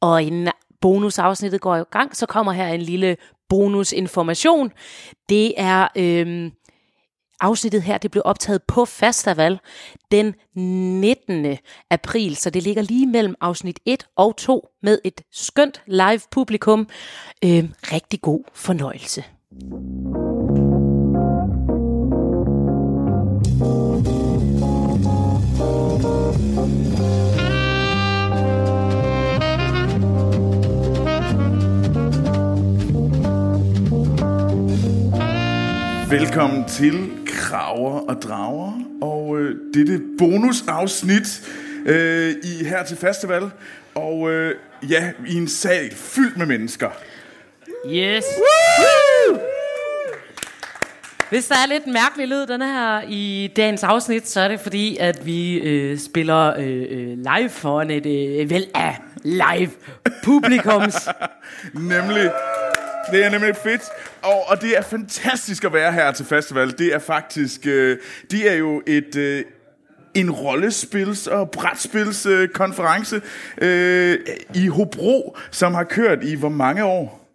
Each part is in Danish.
Og inden bonusafsnittet går i gang, så kommer her en lille bonusinformation. Det er øhm, afsnittet her, det blev optaget på festival den 19. april, så det ligger lige mellem afsnit 1 og 2 med et skønt live publikum. Øhm, rigtig god fornøjelse. Velkommen til Kraver og Drager og øh, dette bonusafsnit øh, i her til festival og øh, ja, i en sal fyldt med mennesker. Yes. Hvis der er lidt mærkelig lyd den her i dagens afsnit, så er det fordi, at vi øh, spiller øh, øh, live foran et øh, vel af live publikums. Nemlig, det er nemlig fedt, og, og det er fantastisk at være her til festival. Det er faktisk, øh, det er jo et... Øh, en rollespils- og brætspils øh, øh, i Hobro, som har kørt i hvor mange år?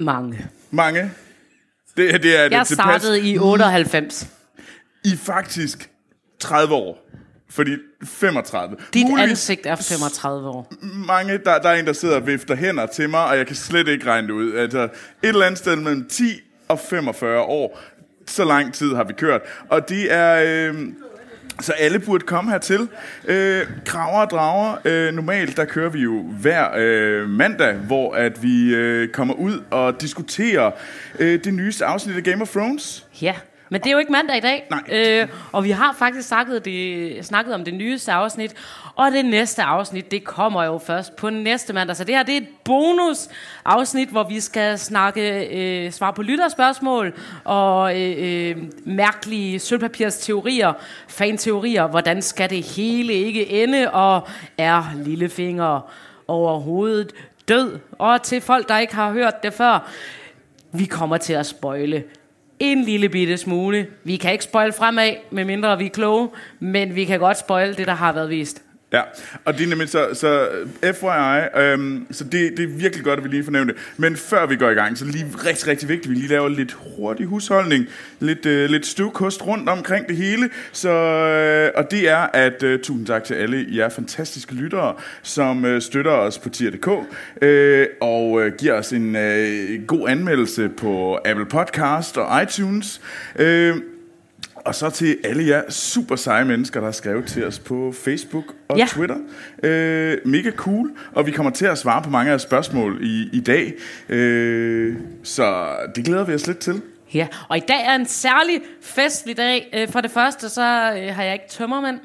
Mange. Mange. Det, det er Jeg det startede i 98. I faktisk 30 år. Fordi 35. Dit Muligvis ansigt er 35 år. mange, der, der er en, der sidder og vifter hænder til mig, og jeg kan slet ikke regne det ud. Altså, et eller andet sted mellem 10 og 45 år. Så lang tid har vi kørt. Og det er... Øh, så alle burde komme hertil. Øh, kraver og drager. Øh, normalt, der kører vi jo hver øh, mandag, hvor at vi øh, kommer ud og diskuterer øh, det nyeste afsnit af Game of Thrones. Ja, men det er jo ikke mandag i dag. Nej. Øh, og vi har faktisk snakket, det, snakket om det nyeste afsnit. Og det næste afsnit, det kommer jo først på næste mandag. Så det her, det er et bonus afsnit, hvor vi skal snakke, øh, svare på lytterspørgsmål og øh, øh, mærkelige sølvpapirs teorier, fan-teorier. Hvordan skal det hele ikke ende? Og er lillefinger overhovedet død? Og til folk, der ikke har hørt det før, vi kommer til at spoile en lille bitte smule. Vi kan ikke spoil fremad, medmindre vi er kloge, men vi kan godt spoil det, der har været vist. Ja, og det er nemlig så, så FYI, øhm, så det, det er virkelig godt, at vi lige fornævner det. Men før vi går i gang, så lige rigtig, rigtig vigtigt, at vi lige laver lidt hurtig husholdning, lidt, øh, lidt støvkost rundt omkring det hele. Så, øh, og det er, at øh, tusind tak til alle jer fantastiske lyttere, som øh, støtter os på tier.dk øh, og øh, giver os en øh, god anmeldelse på Apple Podcast og iTunes. Øh, og så til alle jer super seje mennesker, der har skrevet til os på Facebook og Ja. Twitter. Øh, mega cool. Og vi kommer til at svare på mange af jeres spørgsmål i, i dag. Øh, så det glæder vi os lidt til. Ja, og i dag er en særlig festlig dag. Øh, For det første, så øh, har jeg ikke tømmermænd.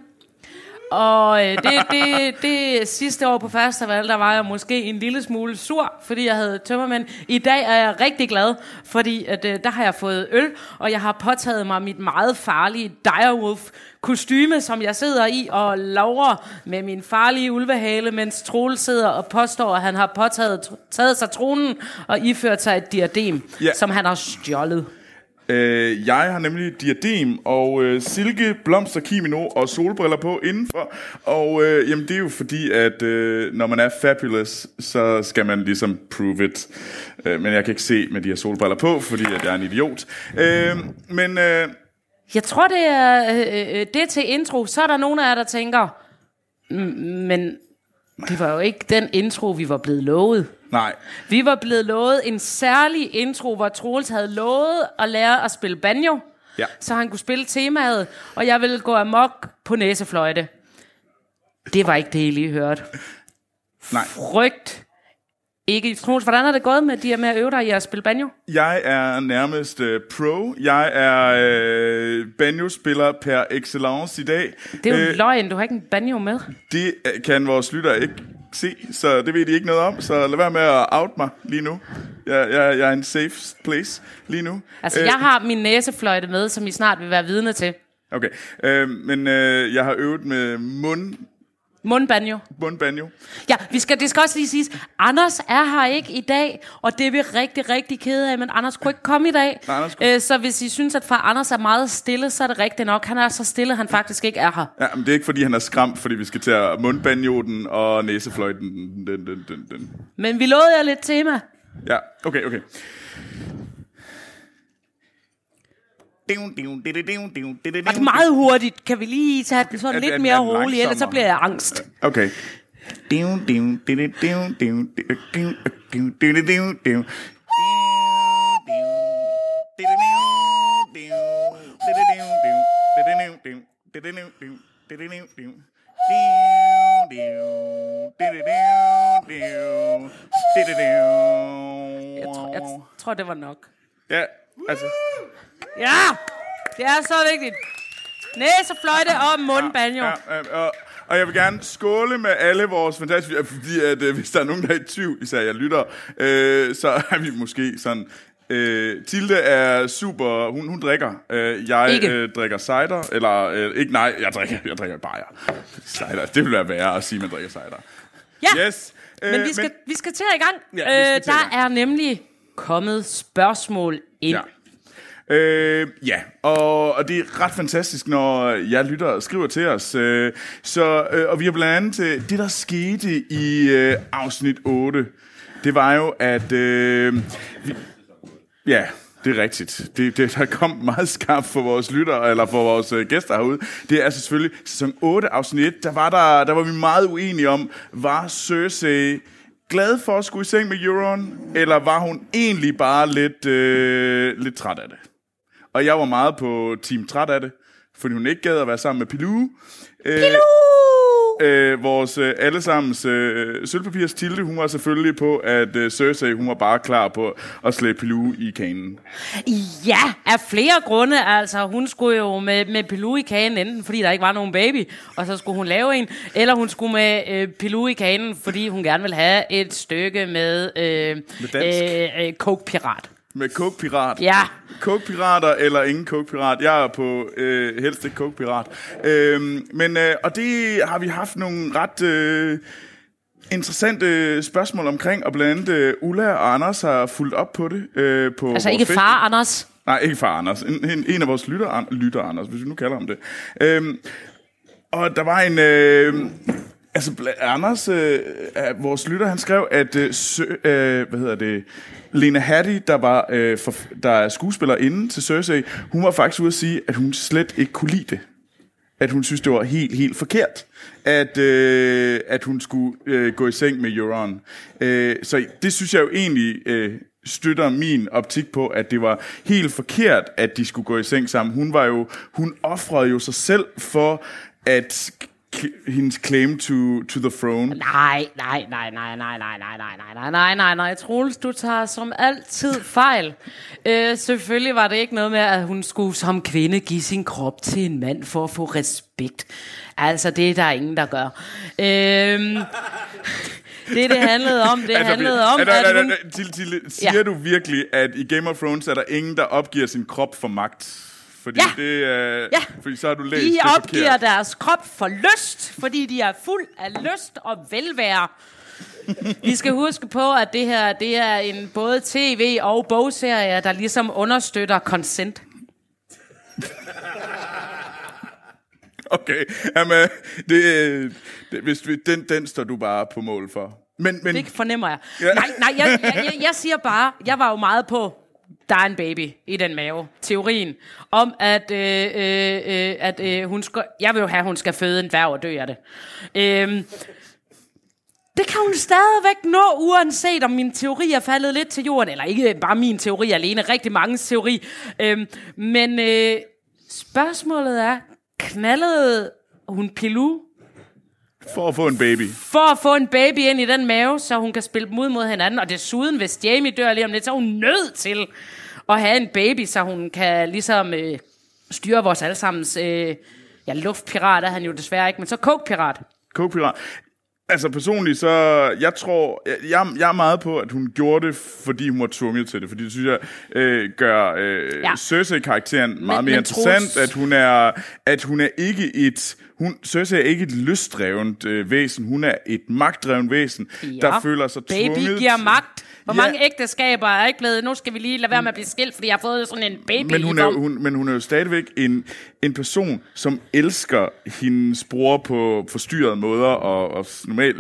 Og øh, det, det, det sidste år på festival, der var jeg måske en lille smule sur, fordi jeg havde tømmermænd. I dag er jeg rigtig glad, fordi at, øh, der har jeg fået øl, og jeg har påtaget mig mit meget farlige direwolf kostyme, som jeg sidder i og laver med min farlige ulvehale, mens Troel sidder og påstår, at han har påtaget taget sig tronen og iført sig et diadem, Ja. som han har stjålet. Øh, jeg har nemlig diadem og øh, silke, blomster, kimono og solbriller på indenfor. Og øh, jamen, det er jo fordi, at øh, når man er fabulous, så skal man ligesom prove it. Øh, men jeg kan ikke se med de her solbriller på, fordi at jeg er en idiot. Øh, men... Øh, Jeg tror, det er øh, øh, det til intro. Så er der nogen af jer, der tænker, men det var jo ikke den intro, vi var blevet lovet nej, Vi var blevet lovet en særlig intro, hvor Troels havde lovet at lære at spille banjo, Ja. så han kunne spille temaet, og jeg ville gå amok på næsefløjte. Det var ikke det, I lige hørte. nej. Frygt. Ikke, Troels, hvordan er det gået med, de her med at øve dig i at spille banjo? Jeg er nærmest øh, pro. Jeg er øh, banjo-spiller per excellence i dag. Det er jo øh, løgn, du har ikke en banjo med. det øh, kan vores lyttere ikke se, så det ved de ikke noget om. Så lad være med at out mig lige nu. Jeg, jeg, jeg er en safe place lige nu. Altså, Øh, jeg har min næsefløjte med, som I snart vil være vidne til. Okay, øh, men øh, jeg har øvet med mund Mundbanjo. Mundbanjo. Ja, vi skal, det skal også lige siges, Anders er her ikke i dag, og det er vi rigtig, rigtig kede af, men Anders kunne ikke komme i dag. Nej, Anders kunne- øh, så hvis I synes, at far Anders er meget stille, så er det rigtigt nok. Han er så stille, han faktisk ikke er her. Ja, men det er ikke, fordi han er skræmt, fordi vi skal til at mundbanjo den og næsefløjten. Den, den, den, den. Men vi lovede jer lidt tema. Ja, okay, okay. Og det meget hurtigt. Kan vi lige tage den sådan Er lidt er- mere er roligt, ellers så bliver jeg angst. Okay. Jeg tror, jeg tror, det var nok. Ja, altså... Ja! Det er så vigtigt. Næsefløjte og mundbanjo. Ja, ja, og, og jeg vil gerne skåle med alle vores fantastiske... Fordi at, øh, hvis der er nogen, der er i tvivl, især jeg lytter, øh, så er vi måske sådan... Øh, Tilde er super... Hun, hun drikker. Øh, jeg Ikke. øh, drikker cider. Eller... Øh, ikke, nej, jeg drikker, jeg drikker bajer. Cider. Det vil være værre at sige, at man drikker cider. Ja, Yes. Øh, men vi skal, vi skal til i gang. Ja, øh, der gang. er nemlig kommet spørgsmål ind. Ja. Øh, ja, og, og det er ret fantastisk, når jeg lytter og skriver til os. Øh, så, øh, og vi har blandt andet øh, det, der skete i øh, afsnit 8, det var jo, at... Øh, vi, ja, det er rigtigt. Det, det der kom meget skarpt for vores lyttere, eller for vores øh, gæster herude. Det er altså selvfølgelig sæson 8, afsnit 1. Der var, der, der var vi meget uenige om, var Cersei glad for at skulle i seng med Euron, eller var hun egentlig bare lidt, øh, lidt træt af det? Og jeg var meget på team træt af det, fordi hun ikke gad at være sammen med Pilou. Øh, Øh, vores øh, allesammens øh, sølvpapirs Tilde, hun var selvfølgelig på, at øh, Cersei, hun var bare klar på at slæbe Pilou i kanen. Ja, af flere grunde. Altså, hun skulle jo med, med Pilou i kagen, enten fordi der ikke var nogen baby, og så skulle hun lave en, eller hun skulle med øh, Pilou i kanen, fordi hun gerne ville have et stykke med, øh, Med dansk. øh, øh, Coke Pirat. Med Coke Pirat. Ja. Coke Pirater eller ingen Coke Pirat. Jeg er på øh, helst ikke Coke Pirat. Øhm, men, øh, og det har vi haft nogle ret øh, interessante spørgsmål omkring, og blandt andet øh, Ulla og Anders har fulgt op på det. Øh, på Altså ikke Facebook. far, Anders. Nej, ikke far Anders. En, en, en af vores lytter, An- lytter Anders, hvis vi nu kalder ham det. Øhm, og der var en... Øh, altså, Anders, øh, vores lytter, han skrev, at... Øh, sø, øh, hvad hedder det? Lena Hattie, der, var, øh, for, der er skuespiller inden til Cersei, hun var faktisk ude at sige, at hun slet ikke kunne lide det. At hun synes, det var helt, helt forkert, at, øh, at hun skulle øh, gå i seng med Euron. Øh, så det synes jeg jo egentlig øh, støtter min optik på, at det var helt forkert, at de skulle gå i seng sammen. Hun var jo, hun offrede jo sig selv for at hendes claim to, to the throne. Nej, nej, nej, nej, nej, nej, nej, nej, nej, nej, nej, nej, nej, Troels, du tager som altid fejl. Øh, selvfølgelig var det ikke noget med, at hun skulle som kvinde give sin krop til en mand for at få respekt. Altså, det er der ingen, der gør. Øh, det, det handlede om, det handlede om, altså, at hun... til, til, siger Ja. du virkelig, at i Game of Thrones er der ingen, der opgiver sin krop for magt? Fordi, Ja. det, er, Ja. fordi så har du læst De det opgiver forkert. deres krop for lyst, fordi de er fuld af lyst og velvære. Vi skal huske på, at det her det er en både tv- og bogserie, der ligesom understøtter consent. Okay, Jamen, det, øh, det, hvis vi, den, den står du bare på mål for. Men, men Det fornemmer jeg. Ja. Nej, nej, jeg, jeg, jeg, jeg siger bare, jeg var jo meget på, der er en baby i den mave. Teorien om, at, øh, øh, øh at øh, hun skal, jeg vil jo have, at hun skal føde en dværg og dø af det. Øh, det kan hun stadigvæk nå, uanset om min teori er faldet lidt til jorden. Eller ikke bare min teori alene, rigtig mange teori. Øhm, men øh, spørgsmålet er, knaldede hun Pilu for at få en baby. for at få en baby ind i den mave, så hun kan spille dem ud mod hinanden. Og desuden, hvis Jamie dør lige om lidt, så er hun nødt til at have en baby, så hun kan ligesom øh, styre vores allesammens... Øh, ja, luftpirat er han jo desværre ikke, men så coke-pirat. Coke Pirat. Altså personligt, så jeg tror, jeg, jeg er meget på, at hun gjorde det, fordi hun var tvunget til det. Fordi det synes jeg øh, gør øh, Ja. Cersei-karakteren meget Men- mere men interessant, at hun er, at hun er ikke et hun, Cersei er ikke et lystdrevet øh, væsen, hun er et magtdrevet væsen, Ja. der føler sig Baby tvunget... giver til- magt. Hvor Ja. mange ægteskaber er ikke blevet... Nu skal vi lige lade være med at blive skilt, fordi jeg har fået sådan en baby Men hun, i er, jo- hun, men hun er jo stadigvæk en, en person, som elsker hendes bror på forstyrrede måder, og, og normalt,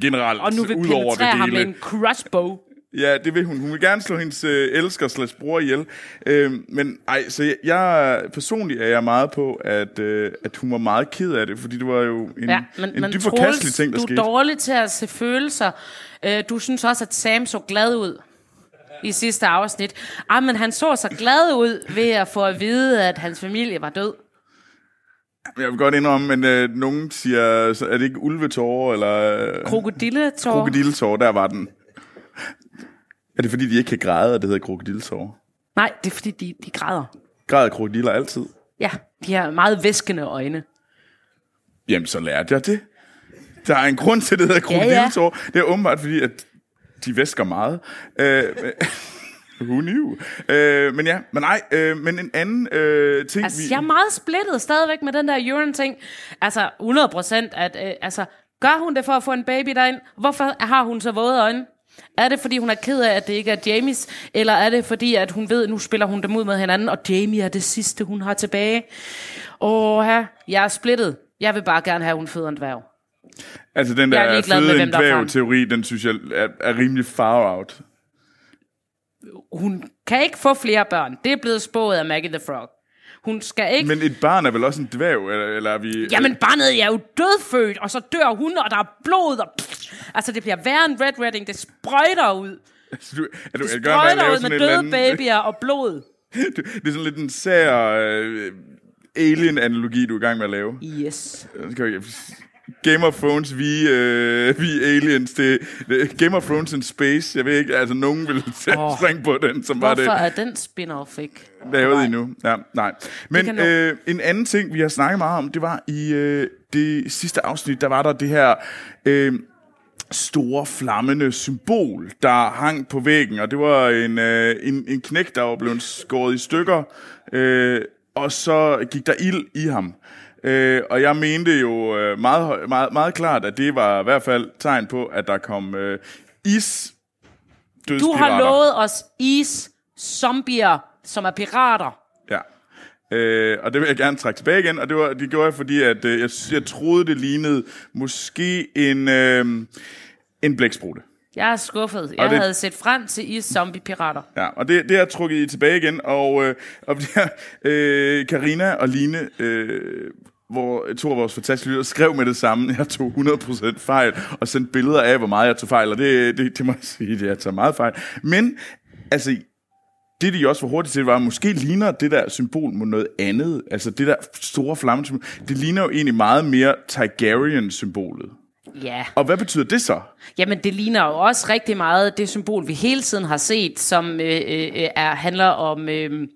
generelt, Og nu vil ud over det ham med hele. en crossbow. Ja, det vil hun. Hun vil gerne slå hendes øh, elsker slags bror ihjel. Øhm, men ej, så jeg, jeg, personligt er jeg meget på, at, øh, at hun var meget ked af det, fordi det var jo en, Ja, men, en men dybt forkastelig ting, der du er skete. dårlig til at se følelser. Øh, du synes også, at Sam så glad ud i sidste afsnit. Ah, men han så så glad ud ved at få at vide, at hans familie var død. Jeg vil godt indrømme, men øh, nogen siger, så er det ikke ulvetårer, eller øh, Krokodilletår. krokodilletårer, der var den. Er det fordi, de ikke kan græde, at det hedder krokodilletårer? Nej, det er fordi, de, de græder. Græder krokodiller altid? Ja, de har meget væskende øjne. Jamen, så lærte jeg det. Der er en grund til, at det hedder Ja, ja. krokodilletårer. Det er åbenbart fordi, at de væsker meget. Øh, who knew? Øh, men ja, men nej, øh, men en anden øh, ting... Altså, jeg er meget splittet stadigvæk med den der urine-ting. Altså, 100 procent, at... Øh, altså, gør hun det for at få en baby derind? Hvorfor har hun så våde øjne? Er det, fordi hun er ked af, at det ikke er Jamies? Eller er det, fordi at hun ved, at nu spiller hun dem ud med hinanden, og Jamie er det sidste, hun har tilbage? Åh, her, jeg er splittet. Jeg vil bare gerne have, at hun føder en dværg. Altså, den er der føde en der er dværg frem. teori, den synes jeg er, er rimelig far out. Hun kan ikke få flere børn. Det er blevet spået af Maggie the Frog. Hun skal ikke... Men et barn er vel også en dværg, eller, eller er vi... Jamen, barnet er jo dødfødt, og så dør hun, og der er blod, og... Altså, det bliver værre end Red Redding. Det sprøjter ud. Altså, du, er du, Det er sprøjter lave ud med døde anden- babyer og blod. det er sådan lidt en sær øh, alien-analogi, du er i gang med at lave. Yes. Game of Thrones, vi, øh, vi aliens, det, det, Game of Thrones in space, jeg ved ikke, altså nogen vil oh. springe på den, som var det Hvorfor er den spin-off ikke? lavet endnu. Ja, nej. Men øh, en anden ting, vi har snakket meget om, det var i øh, det sidste afsnit, der var der det her øh, store flammende symbol, der hang på væggen, og det var en, øh, en, en knæk, der var blevet skåret i stykker, øh, og så gik der ild i ham. Øh, og jeg mente jo øh, meget, meget, meget klart, at det var i hvert fald tegn på, at der kom øh, is Du har lovet os is, zombier, som er pirater. Ja. Øh, og det vil jeg gerne trække tilbage igen, og det, var, det gjorde jeg, fordi at, øh, jeg, jeg troede, det lignede måske en, øh, en blæksprutte. Jeg er skuffet. Jeg det- det... havde set frem til is, zombie, pirater. Ja, og det, det har trukket i tilbage igen, og, øh, og det her, øh, Karina og Line, øh, hvor to af vores fantastiske lytter skrev med det samme, jeg tog 100% fejl, og sendte billeder af, hvor meget jeg tog fejl, og det, det, det må jeg sige, det jeg tager meget fejl. Men, altså, det de også var hurtigt til, var, at måske ligner det der symbol mod noget andet. Altså det der store flammesymbol. Det ligner jo egentlig meget mere Targaryen-symbolet. Ja. Og hvad betyder det så? Jamen, det ligner jo også rigtig meget det symbol, vi hele tiden har set, som øh, øh, er, handler om... Øh,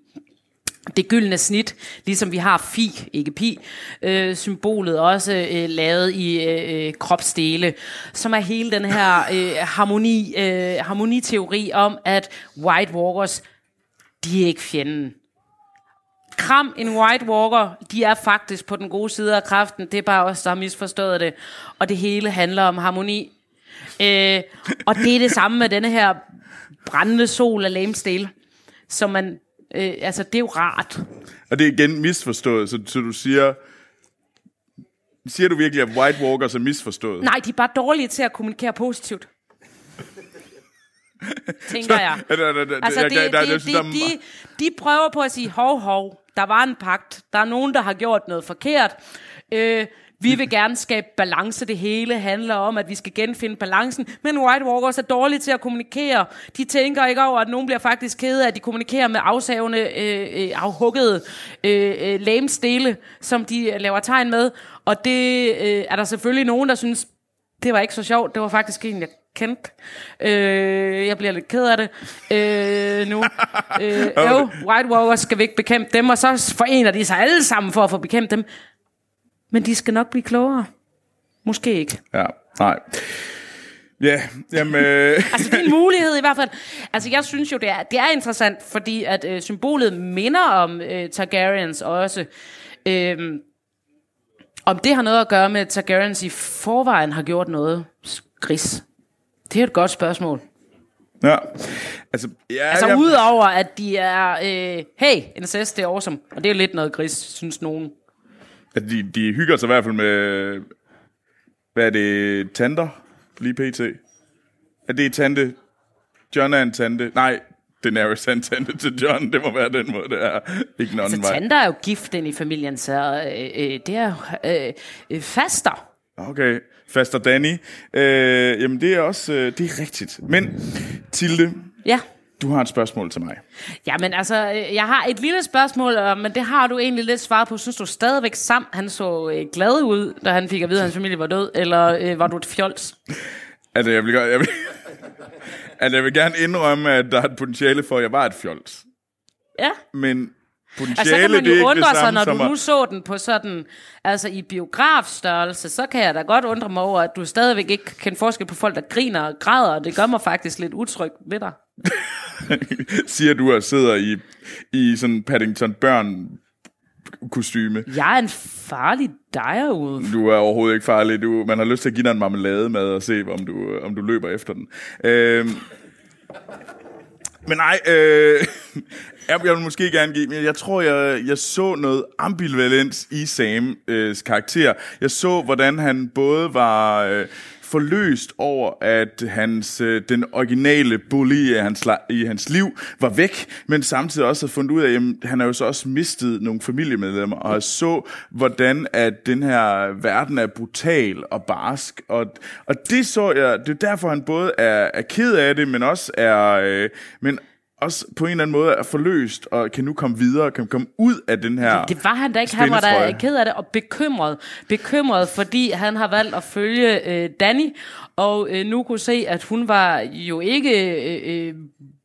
det gyldne snit, ligesom vi har fi, ikke pi, øh, symbolet også øh, lavet i øh, øh, kropsdele, som er hele den her øh, harmoni, øh, harmoniteori om, at White Walkers, de er ikke fjenden. Kram en White Walker, de er faktisk på den gode side af kraften, det er bare os, der har misforstået det, og det hele handler om harmoni. Øh, og det er det samme med denne her brændende sol af Lamesdale, som man, øh, altså det er jo rart. Og det er igen misforstået, så, så du siger... Siger du virkelig, at White Walkers er misforstået? Nej, de er bare dårlige til at kommunikere positivt. Tænker jeg. Altså, de, de, de prøver på at sige, hov, hov, der var en pagt, der er nogen, der har gjort noget forkert. Øh, vi vil gerne skabe balance, det hele handler om, at vi skal genfinde balancen, men White Walkers er dårlige til at kommunikere. De tænker ikke over, at nogen bliver faktisk kede af, at de kommunikerer med afsavende, øh, øh, afhuggede øh, øh, lamestele, som de laver tegn med. Og det øh, er der selvfølgelig nogen, der synes, det var ikke så sjovt. Det var faktisk en, jeg kendte. Øh, jeg bliver lidt ked af det øh, nu. Øh, jo, White Walkers skal vi ikke bekæmpe dem, og så forener de sig alle sammen for at få bekæmpet dem. Men de skal nok blive klogere. Måske ikke. Ja, nej. Ja, jamen... Øh, Altså, det er en mulighed i hvert fald. Altså, jeg synes jo, det er, det er interessant, fordi at øh, symbolet minder om øh, Targaryens også. Øhm, Om det har noget at gøre med, at Targaryens i forvejen har gjort noget gris. Det er et godt spørgsmål. Ja. Altså, ja, Altså jeg, udover, at de er, øh, hey, incest, det er awesome. Og det er lidt noget gris, synes nogen. At de, de hygger sig i hvert fald med, hvad er det, tanter, lige pt. At det er tante, John er en tante, nej, Daenerys er en tante til John, det må være den måde, det er. Ikke en Så anden vej. Tanter er jo gift ind i familien, så øh, øh, det er jo øh, øh, faster. Okay, Faster Danny. Øh, jamen, det er også, øh, det er rigtigt. Men, Tilde, Ja. Du har et spørgsmål til mig. Jamen altså, øh, jeg har et lille spørgsmål, øh, men det har du egentlig lidt svaret på. Synes du stadigvæk Sam, han så øh, glad ud, da han fik at vide, at hans familie var død? Eller øh, var du et fjols? Altså, jeg vil, godt- jeg vil, altså, jeg vil gerne indrømme, at der er et potentiale for, at jeg var et fjols. Ja. Men Altså, så potentiale, kan man jo undre det sig, når du nu så den på sådan, altså i biografstørrelse, så kan jeg da godt undre mig over, at du stadigvæk ikke kan forskel på folk, der griner og græder, og det gør mig faktisk lidt utryg ved dig. siger du og sidder i, i sådan Paddington børn kostyme. Jeg er en farlig derude. Du er overhovedet ikke farlig. Du, man har lyst til at give dig en marmelade med og se, om du, om du løber efter den. Øhm, men nej, øh, jeg vil måske gerne give, men jeg tror, jeg, jeg så noget ambivalens i Sams øh, karakter. Jeg så, hvordan han både var øh, forløst over, at hans, øh, den originale bully i øh, hans, i hans liv var væk, men samtidig også har fundet ud af, at han har jo så også mistet nogle familiemedlemmer, og så, hvordan at den her verden er brutal og barsk, og, og det så jeg, det er derfor, han både er, er ked af det, men også er, øh, men også på en eller anden måde er forløst, og kan nu komme videre, kan komme ud af den her Det var han da ikke. Han var da ked af det og bekymret. Bekymret, fordi han har valgt at følge øh, Danny, og øh, nu kunne se, at hun var jo ikke øh, øh,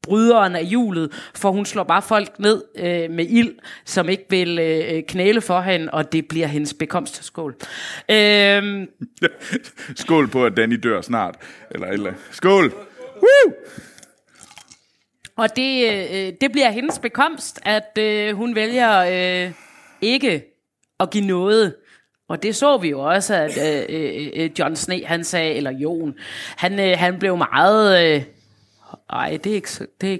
bryderen af hjulet, for hun slår bare folk ned øh, med ild, som ikke vil øh, knæle for hende, og det bliver hendes bekomst. Skål. Øh, Skål på, at Danny dør snart. Eller eller. Skål! Woo! Og det, øh, øh, det bliver hendes bekomst, at øh, hun vælger øh, ikke at give noget. Og det så vi jo også, at øh, øh, øh John Sne, han sagde, eller Jon, han, øh, han blev meget... Øh, ej, det er, ikke så, det, er,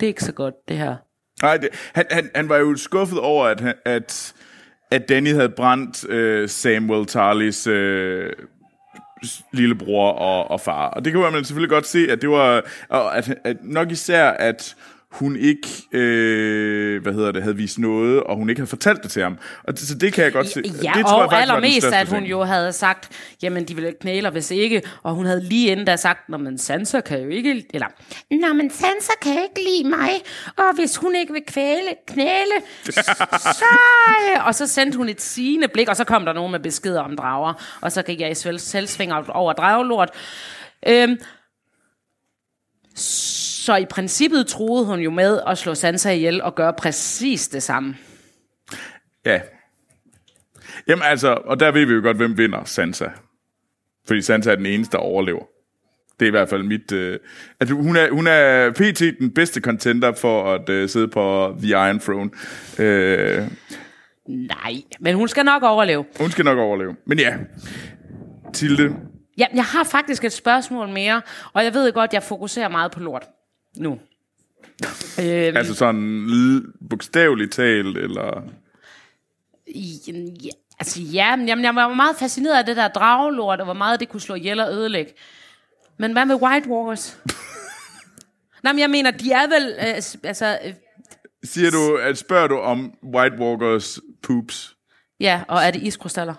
det er ikke så godt, det her. Nej, det, han, han, han var jo skuffet over, at, at, at Danny havde brændt øh, Samuel Tarleys øh, lillebror og, og far. Og det kan man selvfølgelig godt se, at det var... At, at nok især, at hun ikke, øh, hvad hedder det, havde vist noget, og hun ikke havde fortalt det til ham. Og det, så det kan jeg godt se. Ja, det og faktisk var den allermest, at hun ting. jo havde sagt, jamen de ville knæle, hvis ikke, og hun havde lige inden da sagt, når men Sansa kan jo ikke, eller, Nå, men Sansa kan ikke lide mig, og hvis hun ikke vil kvæle, knæle, så... Og så sendte hun et sigende blik, og så kom der nogen med beskeder om drager, og så gik jeg i selv- selvsving over dragelort. Øhm, så i princippet troede hun jo med at slå Sansa ihjel og gøre præcis det samme. Ja. Jamen altså, og der ved vi jo godt, hvem vinder Sansa. Fordi Sansa er den eneste, der overlever. Det er i hvert fald mit... Øh, at hun, er, hun er pt. den bedste contender for at øh, sidde på The Iron Throne. Øh, Nej, men hun skal nok overleve. hun skal nok overleve. Men ja, Tilde, Ja, jeg har faktisk et spørgsmål mere, og jeg ved godt, jeg fokuserer meget på lort nu. øhm, altså sådan bogstaveligt talt, eller... ja, altså ja, men jamen, jeg var meget fascineret af det der dragelort, og hvor meget det kunne slå ihjel og ødelægge. Men hvad med White Walkers? Nej, men jeg mener, de er vel, øh, altså, øh, Siger du, at spørger du om White Walkers poops? ja, og er det iskrystaller?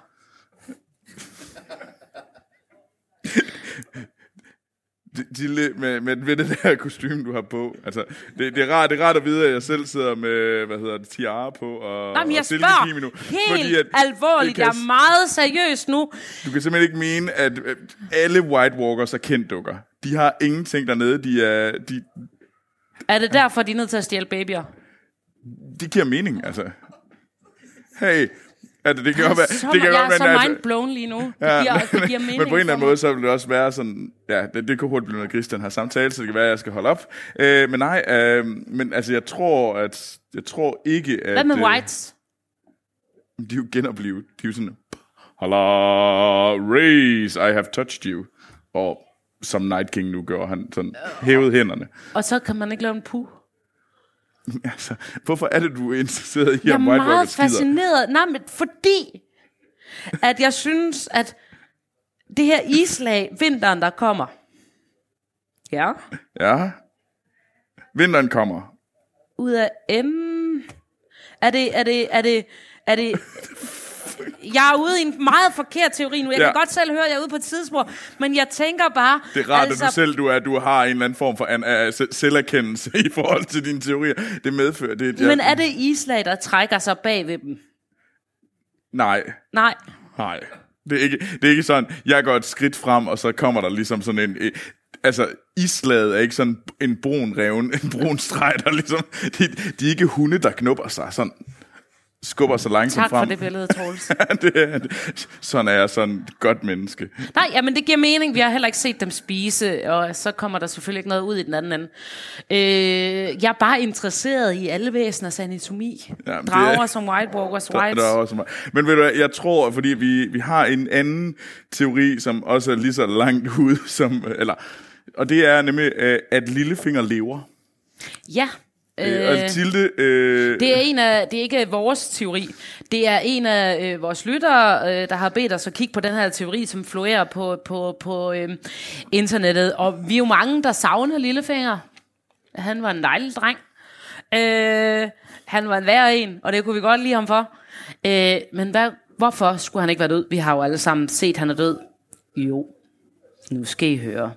Tilde, med, med, med det der kostume, du har på. Altså, det, det, er rart, det er rart at vide, at jeg selv sidder med, hvad hedder det, tiara på og, Nej, men og jeg silkekimono. spørger helt at alvorligt. det kan Jeg er meget seriøs nu. Du kan simpelthen ikke mene, at øh, alle White Walkers er kendt dukker. De har ingenting dernede. De, er, de, Er det derfor, de er nødt til at stjæle babyer? de giver mening, altså. Hey, altså, det kan godt være... Det kan jeg godt er så altså- mindblown lige nu. Det Ja, giver, det giver mening men på en eller anden måde, så vil det også være sådan, ja, det, det kunne hurtigt blive noget gris, den her samtale, så det kan være, at jeg skal holde op. Øh, men nej, øh, men altså, jeg tror, at, jeg tror ikke, at... Hvad med øh, whites? De er jo genoplevet. De er jo sådan, Hala, raise, I have touched you. Og som Night King nu gør, han sådan hævede hænderne. Og så kan man ikke lave en puh. Altså, hvorfor er det, du er interesseret i, Jeg er meget fascineret. Nej, men fordi, at jeg synes, at det her islag, vinteren, der kommer. Ja. Ja. Vinteren kommer. Ud af M. Er det, er det, er det, er det... Jeg er ude i en meget forkert teori nu. Jeg Ja. kan godt selv høre, at jeg er ude på et tidsspor. Men jeg tænker bare... Det er rart, altså, at du selv du er, du har en eller anden form for an, uh, se- selverkendelse i forhold til dine teorier. Det medfører det. Men er det islag, der trækker sig bag ved dem? Nej, Nej. nej. Det er, ikke, det er ikke sådan, jeg går et skridt frem, og så kommer der ligesom sådan en... Altså, islaget er ikke sådan en brun reven, en brun streg, der ligesom... De, de er ikke hunde, der knupper sig sådan skubber sig langsomt Tak frem. for det billede, Troels. det er, det. Sådan er jeg sådan et godt menneske. Nej, jamen det giver mening. Vi har heller ikke set dem spise, og så kommer der selvfølgelig ikke noget ud i den anden ende. Øh, jeg er bare interesseret i alle væseners anatomi. Ja, Drager er- som White Walkers Der, Whites. der er også meget. Men ved du hvad, jeg tror, fordi vi, vi har en anden teori, som også er lige så langt ude, som, eller, og det er nemlig, øh, at lillefinger lever. Ja. Øh, og Tilde, øh, Det er en af, det er ikke vores teori. Det er en af øh, vores lyttere, øh, der har bedt os at kigge på den her teori, som florerer på, på, på øh, internettet. Og vi er jo mange, der savner Lillefinger. Han var en dejlig dreng. Øh, han var en værre en, og det kunne vi godt lide ham for. Øh, men hvad, hvorfor skulle han ikke være død? Vi har jo alle sammen set, at han er død. Jo, nu skal I høre.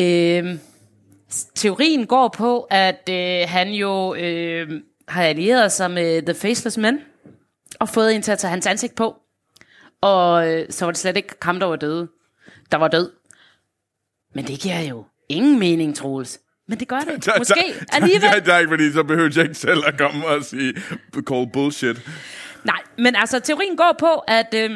Øh, teorien går på, at øh, han jo øh, har allieret sig med The Faceless Men, og fået en til at tage hans ansigt på. Og øh, så var det slet ikke ham, der var døde. Der var død. Men det giver jo ingen mening, Troels. Men det gør det. der- Måske der- alligevel. Er ikke, fordi så behøver jeg ikke selv at komme og sige, call bullshit. Nej, men altså, teorien går på, at øh,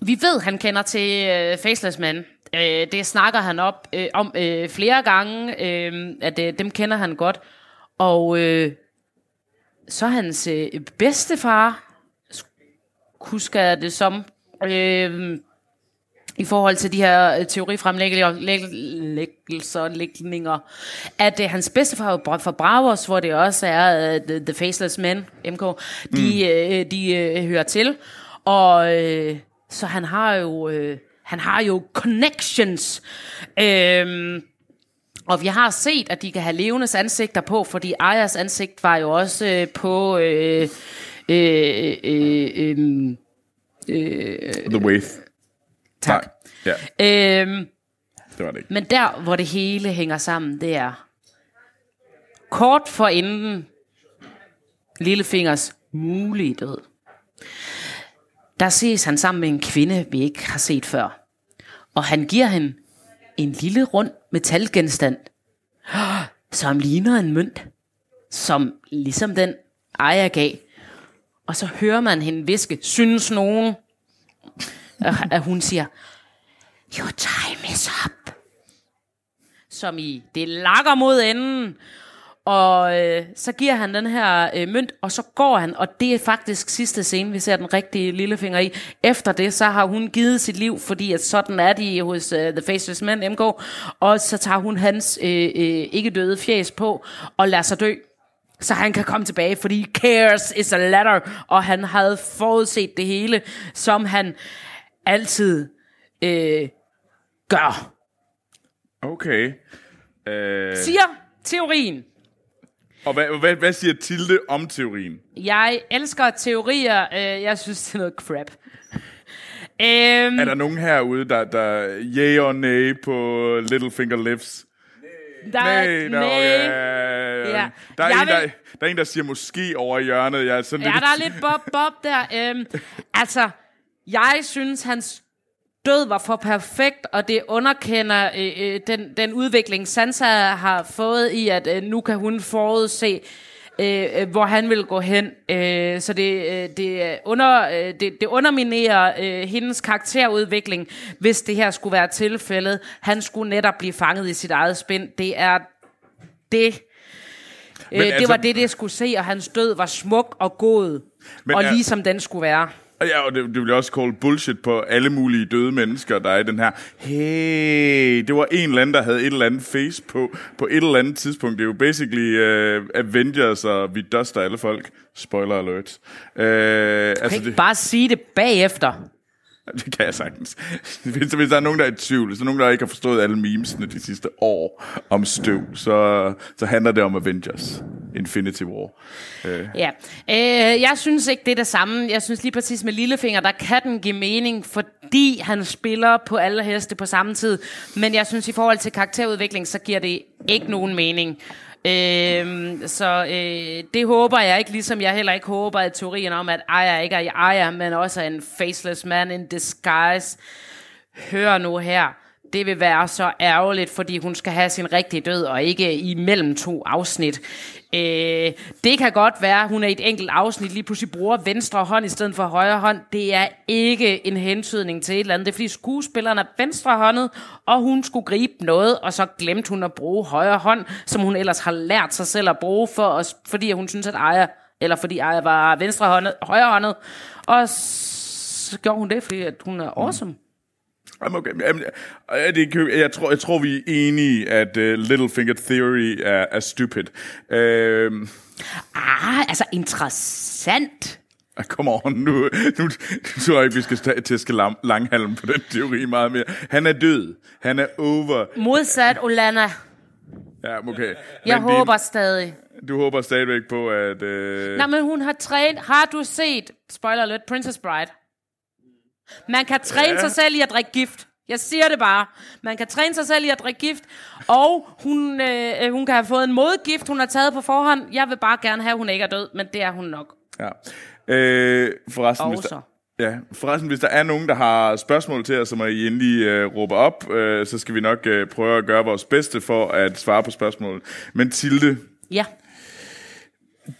vi ved, han kender til øh, Faceless Man. Øh, det snakker han op øh, om øh, flere gange, øh, at øh, dem kender han godt. Og øh, så hans øh, bedstefar, husker jeg det som, øh, i forhold til de her øh, teorifremlæggelser, lægninger, at øh, hans bedstefar fra Bravos, hvor det også er øh, The, Faceless Men, MK, de, øh, de øh, hører til. Og øh, så han har jo, øh, han har jo connections. Øh, og vi har set, at de kan have levendes ansigter på, fordi Ayas ansigt var jo også øh, på... Øh, øh, øh, øh, The Wraith. tak. Ja, Øhm, det var det ikke. men der, hvor det hele hænger sammen, det er kort for inden Lillefingers mulige død. Der ses han sammen med en kvinde, vi ikke har set før. Og han giver hende en lille rund metalgenstand, som ligner en mønt, som ligesom den ejer gav. Og så hører man hende viske, synes nogen, at- hun siger, Your time is up. Som i, det lakker mod enden. Og øh, så giver han den her øh, mønt, og så går han, og det er faktisk sidste scene, vi ser den rigtige lillefinger i. Efter det, så har hun givet sit liv, fordi at sådan er de hos uh, The Faceless Men, MK, og så tager hun hans øh, øh, ikke døde fjes på, og lader sig dø så han kan komme tilbage, fordi cares is a letter, og han havde forudset det hele, som han altid øh, gør. Okay. Øh, Siger teorien. Og hvad, hvad, hvad siger Tilde om teorien? Jeg elsker teorier. Øh, jeg synes, det er noget crap. Øhm, Er der nogen herude, der, der yay or nay på Littlefinger Lips? der, Nej, nej. ja. Der, er Jeg en, der, vil- der er en, der siger måske over hjørnet. Jeg er sådan Ja, lidt... der er lidt bob bob der. Øhm, altså, jeg synes, hans død var for perfekt, og det underkender øh, øh, den, den udvikling, Sansa har fået i, at øh, nu kan hun forudse, øh, øh, hvor han vil gå hen. Øh, så det, øh, det, under, øh, det, det underminerer øh, hendes karakterudvikling, hvis det her skulle være tilfældet. Han skulle netop blive fanget i sit eget spind. Det er det. Øh, altså- det var det, det skulle se, og hans død var smuk og god, Men og er- ligesom den skulle være. Og ja, og det, det bliver også kalde bullshit på alle mulige døde mennesker, der er i den her. Hey, det var en eller anden, der havde et eller andet face på, på et eller andet tidspunkt. Det er jo basically uh, Avengers, og vi duster alle folk. Spoiler alert. Uh, altså, det, bare sige det bagefter. Det kan jeg sagtens. Hvis, hvis der er nogen, der er i tvivl, så er nogen, der ikke har forstået alle memesene de sidste år om støv, så, så handler det om Avengers. Infinity War. Øh. Ja, øh, jeg synes ikke, det er det samme. Jeg synes lige præcis med Lillefinger, der kan den give mening, fordi han spiller på alle heste på samme tid. Men jeg synes, i forhold til karakterudvikling, så giver det ikke nogen mening. Øh, så øh, det håber jeg ikke, ligesom jeg heller ikke håber, at teorien om, at Aya ikke er Aya, men også er en faceless man in disguise. Hør nu her. Det vil være så ærgerligt, fordi hun skal have sin rigtige død, og ikke imellem to afsnit. Øh, det kan godt være, hun er i et enkelt afsnit lige pludselig bruger venstre hånd i stedet for højre hånd. Det er ikke en hentydning til et eller andet. Det er fordi skuespilleren er venstrehåndet, og hun skulle gribe noget, og så glemte hun at bruge højre hånd, som hun ellers har lært sig selv at bruge, for os, fordi hun synes, at ejer, eller fordi ejer var venstrehåndet, højrehåndet. Og så gjorde hun det, fordi at hun er awesome. Mm. Jamen, okay. Jamen, det, jeg, tror, jeg tror, vi er enige, at uh, Littlefinger Theory er, er stupid. Uh, ah, altså interessant. Kom on, nu, nu, nu tror jeg ikke, vi skal tæske lang, langhalm på den teori meget mere. Han er død. Han er over. Modsat Olana. Ja, okay. Jeg men håber din, stadig. Du håber stadigvæk på, at... Uh... Nej, men hun har trænet... Har du set, spoiler alert, Princess Bride? Man kan træne ja. sig selv i at drikke gift. Jeg siger det bare. Man kan træne sig selv i at drikke gift, og hun, øh, hun kan have fået en modgift, hun har taget på forhånd. Jeg vil bare gerne have, at hun ikke er død, men det er hun nok. Ja. Øh, forresten, hvis der, ja, forresten, hvis der er nogen, der har spørgsmål til os, så må I endelig øh, råbe op. Øh, så skal vi nok øh, prøve at gøre vores bedste for at svare på spørgsmål. Men Tilde, ja.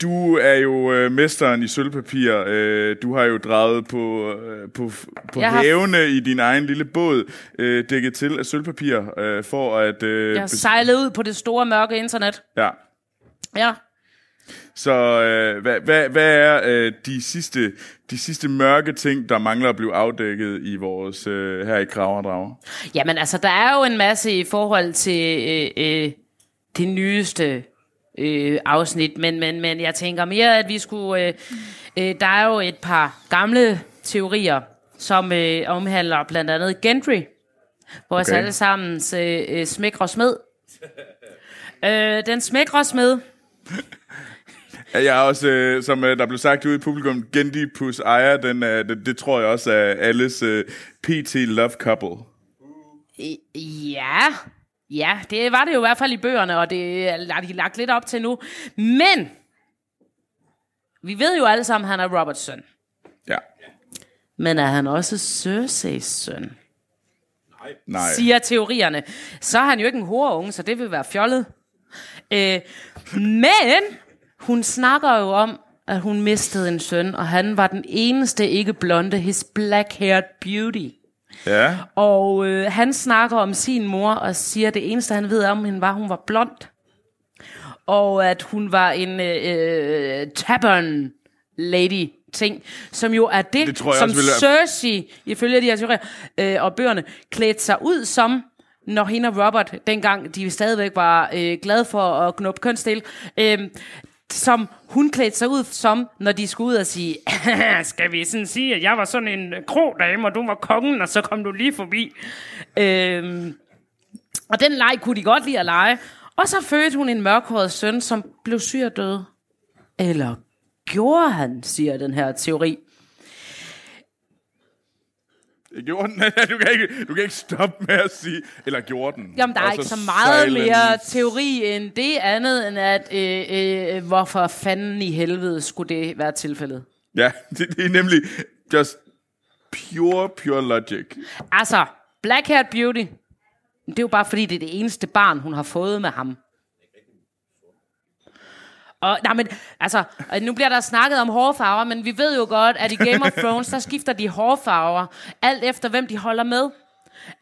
Du er jo øh, mesteren i sølvpapir. Øh, du har jo drejet på, øh, på, på havene har... i din egen lille båd, øh, dækket til af sølvpapir, øh, for at... Øh, jeg har sejlet ud på det store mørke internet. Ja. Ja. Så øh, hvad, hvad, hvad er øh, de, sidste, de sidste mørke ting, der mangler at blive afdækket i vores øh, her i Kraverdrager? Jamen altså, der er jo en masse i forhold til øh, øh, det nyeste øh, afsnit, men, men, men jeg tænker mere, at vi skulle... Øh, øh, der er jo et par gamle teorier, som øh, omhandler blandt andet Gendry, vores okay. allesammens øh, øh, smækre smed. øh, den smækre smed. Jeg er også, øh, som øh, der blev sagt ude i publikum, Gendy plus Aya, den, øh, det, det tror jeg også er alles øh, PT love couple. Ja, Ja, det var det jo i hvert fald i bøgerne, og det er de lagt lidt op til nu. Men, vi ved jo alle sammen, at han er Roberts søn. Ja. Men er han også Cerseis søn? Nej. Nej. Siger teorierne. Så er han jo ikke en unge, så det vil være fjollet. Øh, men, hun snakker jo om, at hun mistede en søn, og han var den eneste ikke blonde, his black-haired beauty. Ja. Og øh, han snakker om sin mor og siger, at det eneste, han ved om hende, var, at hun var blond. Og at hun var en øh, øh tabern lady ting, som jo er det, det som Cersei, ifølge de her teorier øh, og bøgerne, klædte sig ud som, når hende og Robert, dengang de stadigvæk var øh, glade for at knuppe kønsdel, øh, som hun klædte sig ud som, når de skulle ud og sige, skal vi sådan sige, at jeg var sådan en øh, krodame, og du var kongen, og så kom du lige forbi. Øhm, og den leg kunne de godt lide at lege. Og så fødte hun en mørkhåret søn, som blev syg og død. Eller gjorde han, siger den her teori. Gjorde den? Du kan, ikke, du kan ikke stoppe med at sige, eller gjorde den? Jamen, der er ikke så meget silence. mere teori end det andet, end at, øh, øh, hvorfor fanden i helvede skulle det være tilfældet? Ja, det, det er nemlig just pure, pure logic. Altså, Black Haired Beauty, det er jo bare fordi, det er det eneste barn, hun har fået med ham. Og, nej, men, altså, nu bliver der snakket om hårfarver, men vi ved jo godt, at i Game of Thrones, der skifter de hårfarver, alt efter hvem de holder med.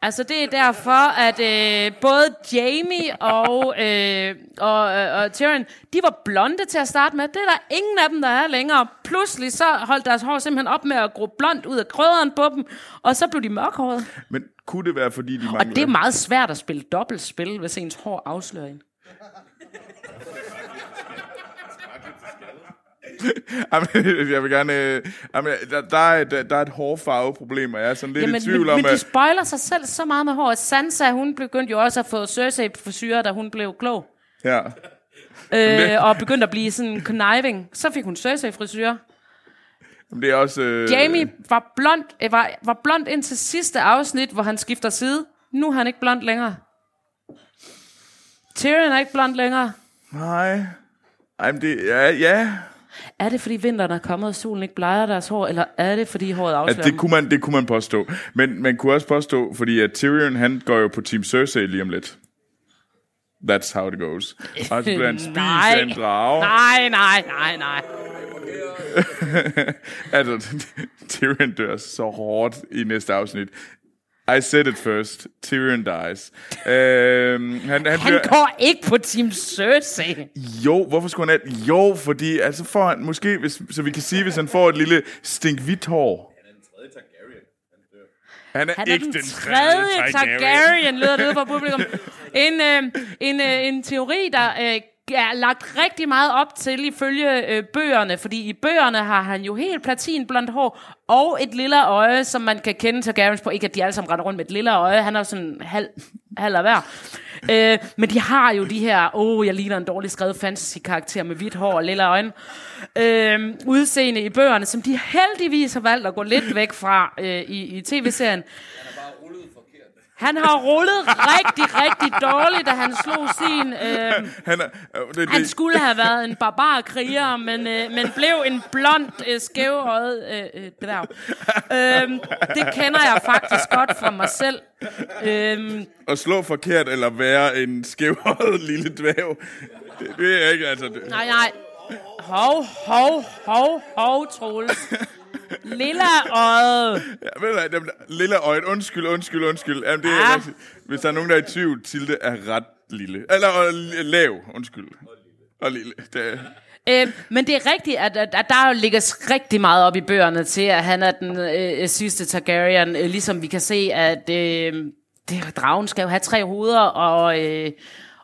Altså, det er derfor, at øh, både Jamie og, øh, og, øh, og Tyrion, de var blonde til at starte med. Det er der ingen af dem, der er længere. Pludselig så holdt deres hår simpelthen op med at gro blond ud af krødderen på dem, og så blev de mørkhårede. Men kunne det være, fordi de Og mangler... det er meget svært at spille dobbeltspil, hvis ens hår afslører en. Jamen, jeg vil gerne... øh, Jamen, der, der, er et, der er et hårfarveproblem, og jeg er sådan lidt Jamen, i tvivl men, om, men de at... spoiler sig selv så meget med hår. Sansa, hun begyndte jo også at få Cersei frisyrer, da hun blev klog. Ja. Øh, og begyndte at blive sådan conniving. Så fik hun Cersei frisyrer. Men det er også... Øh, Jamie var blond, øh, var, var blond indtil sidste afsnit, hvor han skifter side. Nu er han ikke blond længere. Tyrion er ikke blond længere. Nej. Ej, men det... Ja, ja. Er det, fordi vinteren er kommet, og solen ikke bleger deres hår, eller er det, fordi håret afslører Altså, det, kunne man, det kunne man påstå. Men man kunne også påstå, fordi at Tyrion, han går jo på Team Cersei lige om lidt. That's how it goes. Og så bliver han spist af en drage. Nej, nej, nej, nej. Altså, Tyrion dør så hårdt i næste afsnit. I said it first. Tyrion dies. Øhm, han, han, Han bliver, går ikke på Team Cersei. Jo, hvorfor skulle han have Jo, fordi altså får han måske, hvis, så vi kan sige, hvis han får et lille stink hvidt hår. Han er Han er ikke den, den tredje Targaryen, lyder det ud fra publikum. En, øh, en, øh, en teori, der øh, er lagt rigtig meget op til ifølge øh, bøgerne, fordi i bøgerne har han jo helt platin blondt hår og et lille øje, som man kan kende Targaryens på. Ikke at de alle sammen render rundt med et lille øje, han er sådan halv, halv af hver. Øh, men de har jo de her, åh, oh, jeg ligner en dårlig skrevet fantasy-karakter med hvidt hår og lille øjne, øh, udseende i bøgerne, som de heldigvis har valgt at gå lidt væk fra øh, i, i tv-serien. Han har rullet rigtig, rigtig dårligt, da han slog sin... Øh, Han, er, øh, det, han skulle have været en barbarkriger, men, øh, men blev en blond, øh, skævøjet øh, øh, dværg. Øh, det kender jeg faktisk godt fra mig selv. Øh, at slå forkert eller være en skævhøjet lille dværg, det, det er ikke, altså... Det, nej, nej. Hov, hov, hov, hov, Troels. Lilla øjet. ja, ved du dem, lille øjet, undskyld, undskyld, undskyld. Jamen, det er Ah. Hvis der er nogen, der er i tvivl, Tilde er ret lille. Eller og, lav, undskyld. Og lille. Det er, Øh, men det er rigtigt, at, at, at der ligger rigtig meget op i bøgerne til, at han er den øh, sidste Targaryen. Øh, ligesom vi kan se, at øh, det, dragen skal jo have tre hoveder, og, øh,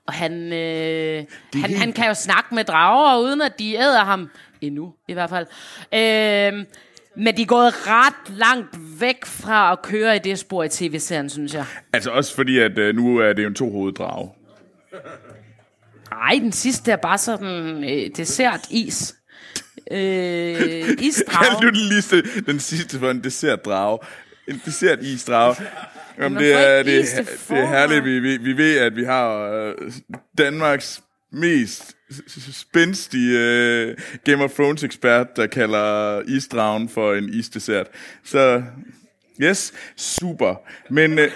og han, øh, han, han kan jo snakke med drager, uden at de æder ham. Endnu, i hvert fald. Øh, men de er gået ret langt væk fra at køre i det spor i tv-serien, synes jeg. altså også fordi, at øh, nu er det jo en to drage. Ej, den sidste er bare sådan øh, dessert-is. Øh, isdrage. Kald den, lige, den sidste for en dessertdrage. En dessert-isdrage. Jamen, det, er, det, er, det er herligt, vi, vi, vi ved, at vi har øh, Danmarks mest s- s- spændstige øh, Game of Thrones ekspert, der kalder isdragen for en isdessert. Så, yes, super. Men øh,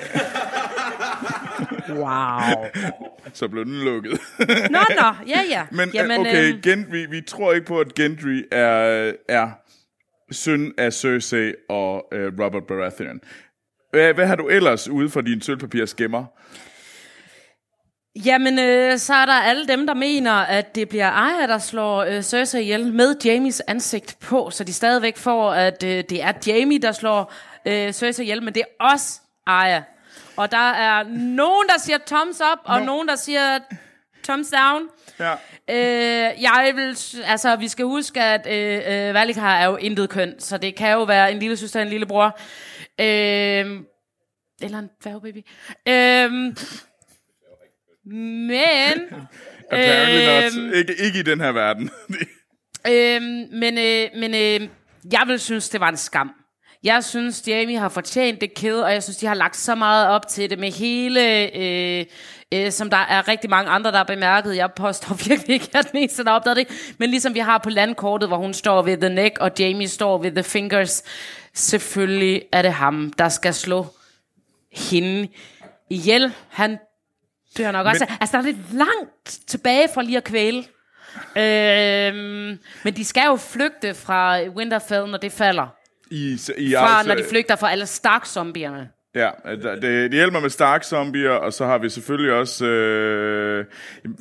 Wow. så blev den lukket. Nå, nå, ja, ja. Men Jamen, Jamen, okay, øhm, Gen, vi, tror ikke på, at Gendry er, er søn af Cersei og øh, Robert Baratheon. Hvad, hvad har du ellers ude for dine sølvpapirsgemmer? Jamen, øh, så er der alle dem, der mener, at det bliver Arya, der slår øh, Cersei ihjel med Jamies ansigt på, så de stadigvæk får, at øh, det er Jamie, der slår øh, Cersei ihjel, men det er også Arya. Og der er nogen, der siger thumbs up, og Nå. nogen, der siger thumbs down. Ja. Øh, jeg vil, altså, vi skal huske, at øh, øh, Valikar er jo intet køn, så det kan jo være en lille søster en lille bror. Øh, eller en dværgbaby. Øh, men... Apparently Øhm. not. Ikke, ikke i den her verden. Øhm, men øh, men øh, jeg vil synes, det var en skam. Jeg synes, Jamie har fortjent det kæde, og jeg synes, de har lagt så meget op til det med hele, øh, øh, som der er rigtig mange andre, der har bemærket. Jeg påstår virkelig ikke, at den eneste, der har opdaget det. Men ligesom vi har på landkortet, hvor hun står ved the neck, og Jamie står ved the fingers. Selvfølgelig er det ham, der skal slå hende ihjel. Han dør nok også. Altså, der er lidt langt tilbage for lige at kvæle. Øhm, men de skal jo flygte fra Winterfell, når det falder. I, i Fra, altså, når de flygter fra alle Stark-zombierne. Ja, det, det, hjælper med Stark-zombier, og så har vi selvfølgelig også... Øh,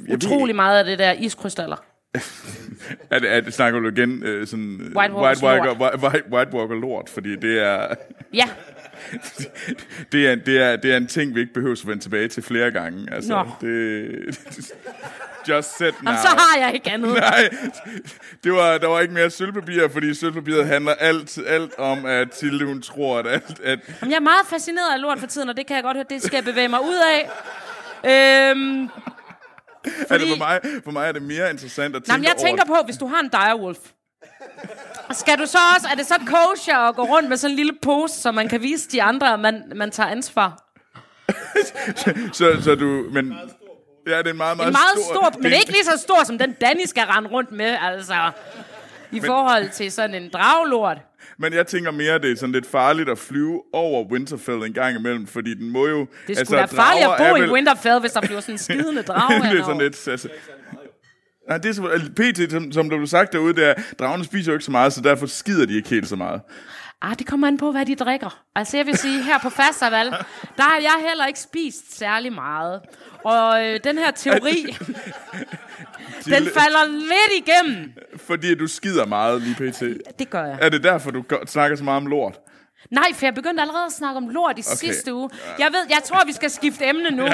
jeg, Utrolig meget af det der iskrystaller. er det, er snakker du igen øh, sådan... White Walkers White, Walker, White, White Walker lort, fordi det er... Ja, det er, det, er, det er en ting, vi ikke behøver at vende tilbage til flere gange. Altså, Nå. det, just set now. Jamen, så har jeg ikke andet. Nej, det var, der var ikke mere sølvpapir, fordi sølvpapiret handler alt, alt om, at Tilde, hun tror, at alt... At, Jamen, jeg er meget fascineret af lort for tiden, og det kan jeg godt høre, det skal jeg bevæge mig ud af. Øhm, altså, for, mig, for mig er det mere interessant at tænke nej, men jeg over... tænker på, hvis du har en direwolf, skal du så også, er det så kosher at gå rundt med sådan en lille pose, så man kan vise de andre, at man, man tager ansvar? Så, så du... Men, ja, det er en meget, meget, En meget stor, det men ikke lige så stor, som den Danny skal rende rundt med, altså. I forhold til sådan en draglort. Men jeg tænker mere, det er sådan lidt farligt at flyve over Winterfell en gang imellem, fordi den må jo... Det skulle altså, være farligt at bo i vel- Winterfell, hvis der bliver sådan en skidende drage det er sådan lidt... Altså, Nej, det er så, altså, PT, som, som der blev sagt derude, der, dragerne spiser jo ikke så meget, så derfor skider de ikke helt så meget. Ah, det kommer an på, hvad de drikker. Altså, jeg vil sige, her på festival, der har jeg heller ikke spist særlig meget. Og øh, den her teori, den falder lidt igennem. Fordi du skider meget lige pt. Det gør jeg. Er det derfor, du snakker så meget om lort? Nej, for jeg begyndte allerede at snakke om lort i okay. sidste uge. Jeg ved, jeg tror, vi skal skifte emne nu.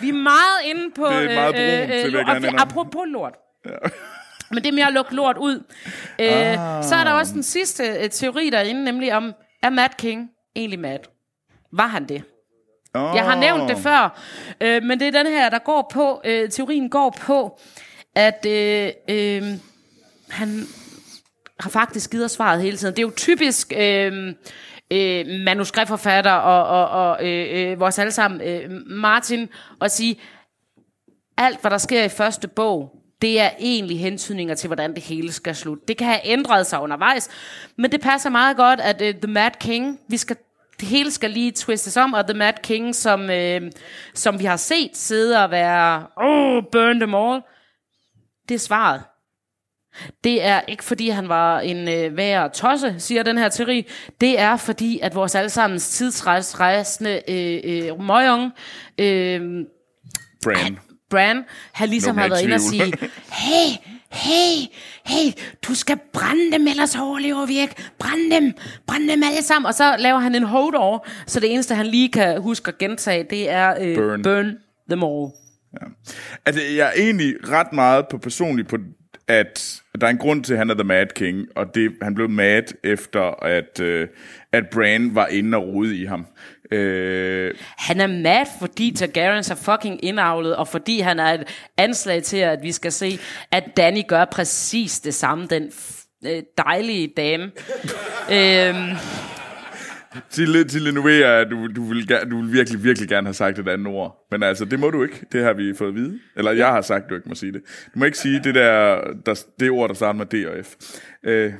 Vi er meget inde på... Det er meget brunt, det vil jeg lort. Lort. Men det er mere at lukke lort ud. Øh, så er der også den sidste øh, teori derinde, nemlig om, er Matt King egentlig Matt? Var han det? Oh. Jeg har nævnt det før, øh, men det er den her, der går på, øh, teorien går på, at øh, øh, han har faktisk givet svaret hele tiden. Det er jo typisk øh, øh, manuskriptforfatter og, og, og øh, øh, vores allesammen øh, Martin at sige, alt hvad der sker i første bog, det er egentlig hentydninger til, hvordan det hele skal slutte. Det kan have ændret sig undervejs, men det passer meget godt, at uh, The Mad King, vi skal, det hele skal lige twistes om, og The Mad King, som, øh, som vi har set sidde og være, oh, burn them all, det er svaret. Det er ikke fordi han var en øh, værre tosse, siger den her teori. Det er fordi, at vores allesammens tidsrejsende øh, øh, møgung, øh, Bran. Bran, han ligesom Nogen har været inde og sige, hey, hey, hey, du skal brænde dem, ellers overlever vi ikke. Brænd dem, brænd dem alle sammen. Og så laver han en hold over, så det eneste, han lige kan huske at gentage, det er øh, Burn. burn them all. Altså, jeg er egentlig ret meget på personligt på, at der er en grund til, at han er The Mad King, og det, han blev mad efter, at, øh, at Bran var inde og rode i ham. Øh, Han er mad, fordi Targaryens er fucking indavlet, og fordi han er et anslag til, at vi skal se, at Danny gør præcis det samme, den øh, dejlige dame. øhm, Tille, Tille, nu ved jeg, at du, du, vil, du vil virkelig, virkelig gerne have sagt et andet ord. Men altså, det må du ikke. Det har vi fået at vide. Eller jeg har sagt, du ikke må sige det. Du må ikke sige det der, der det ord, der starter med D og F. Øh,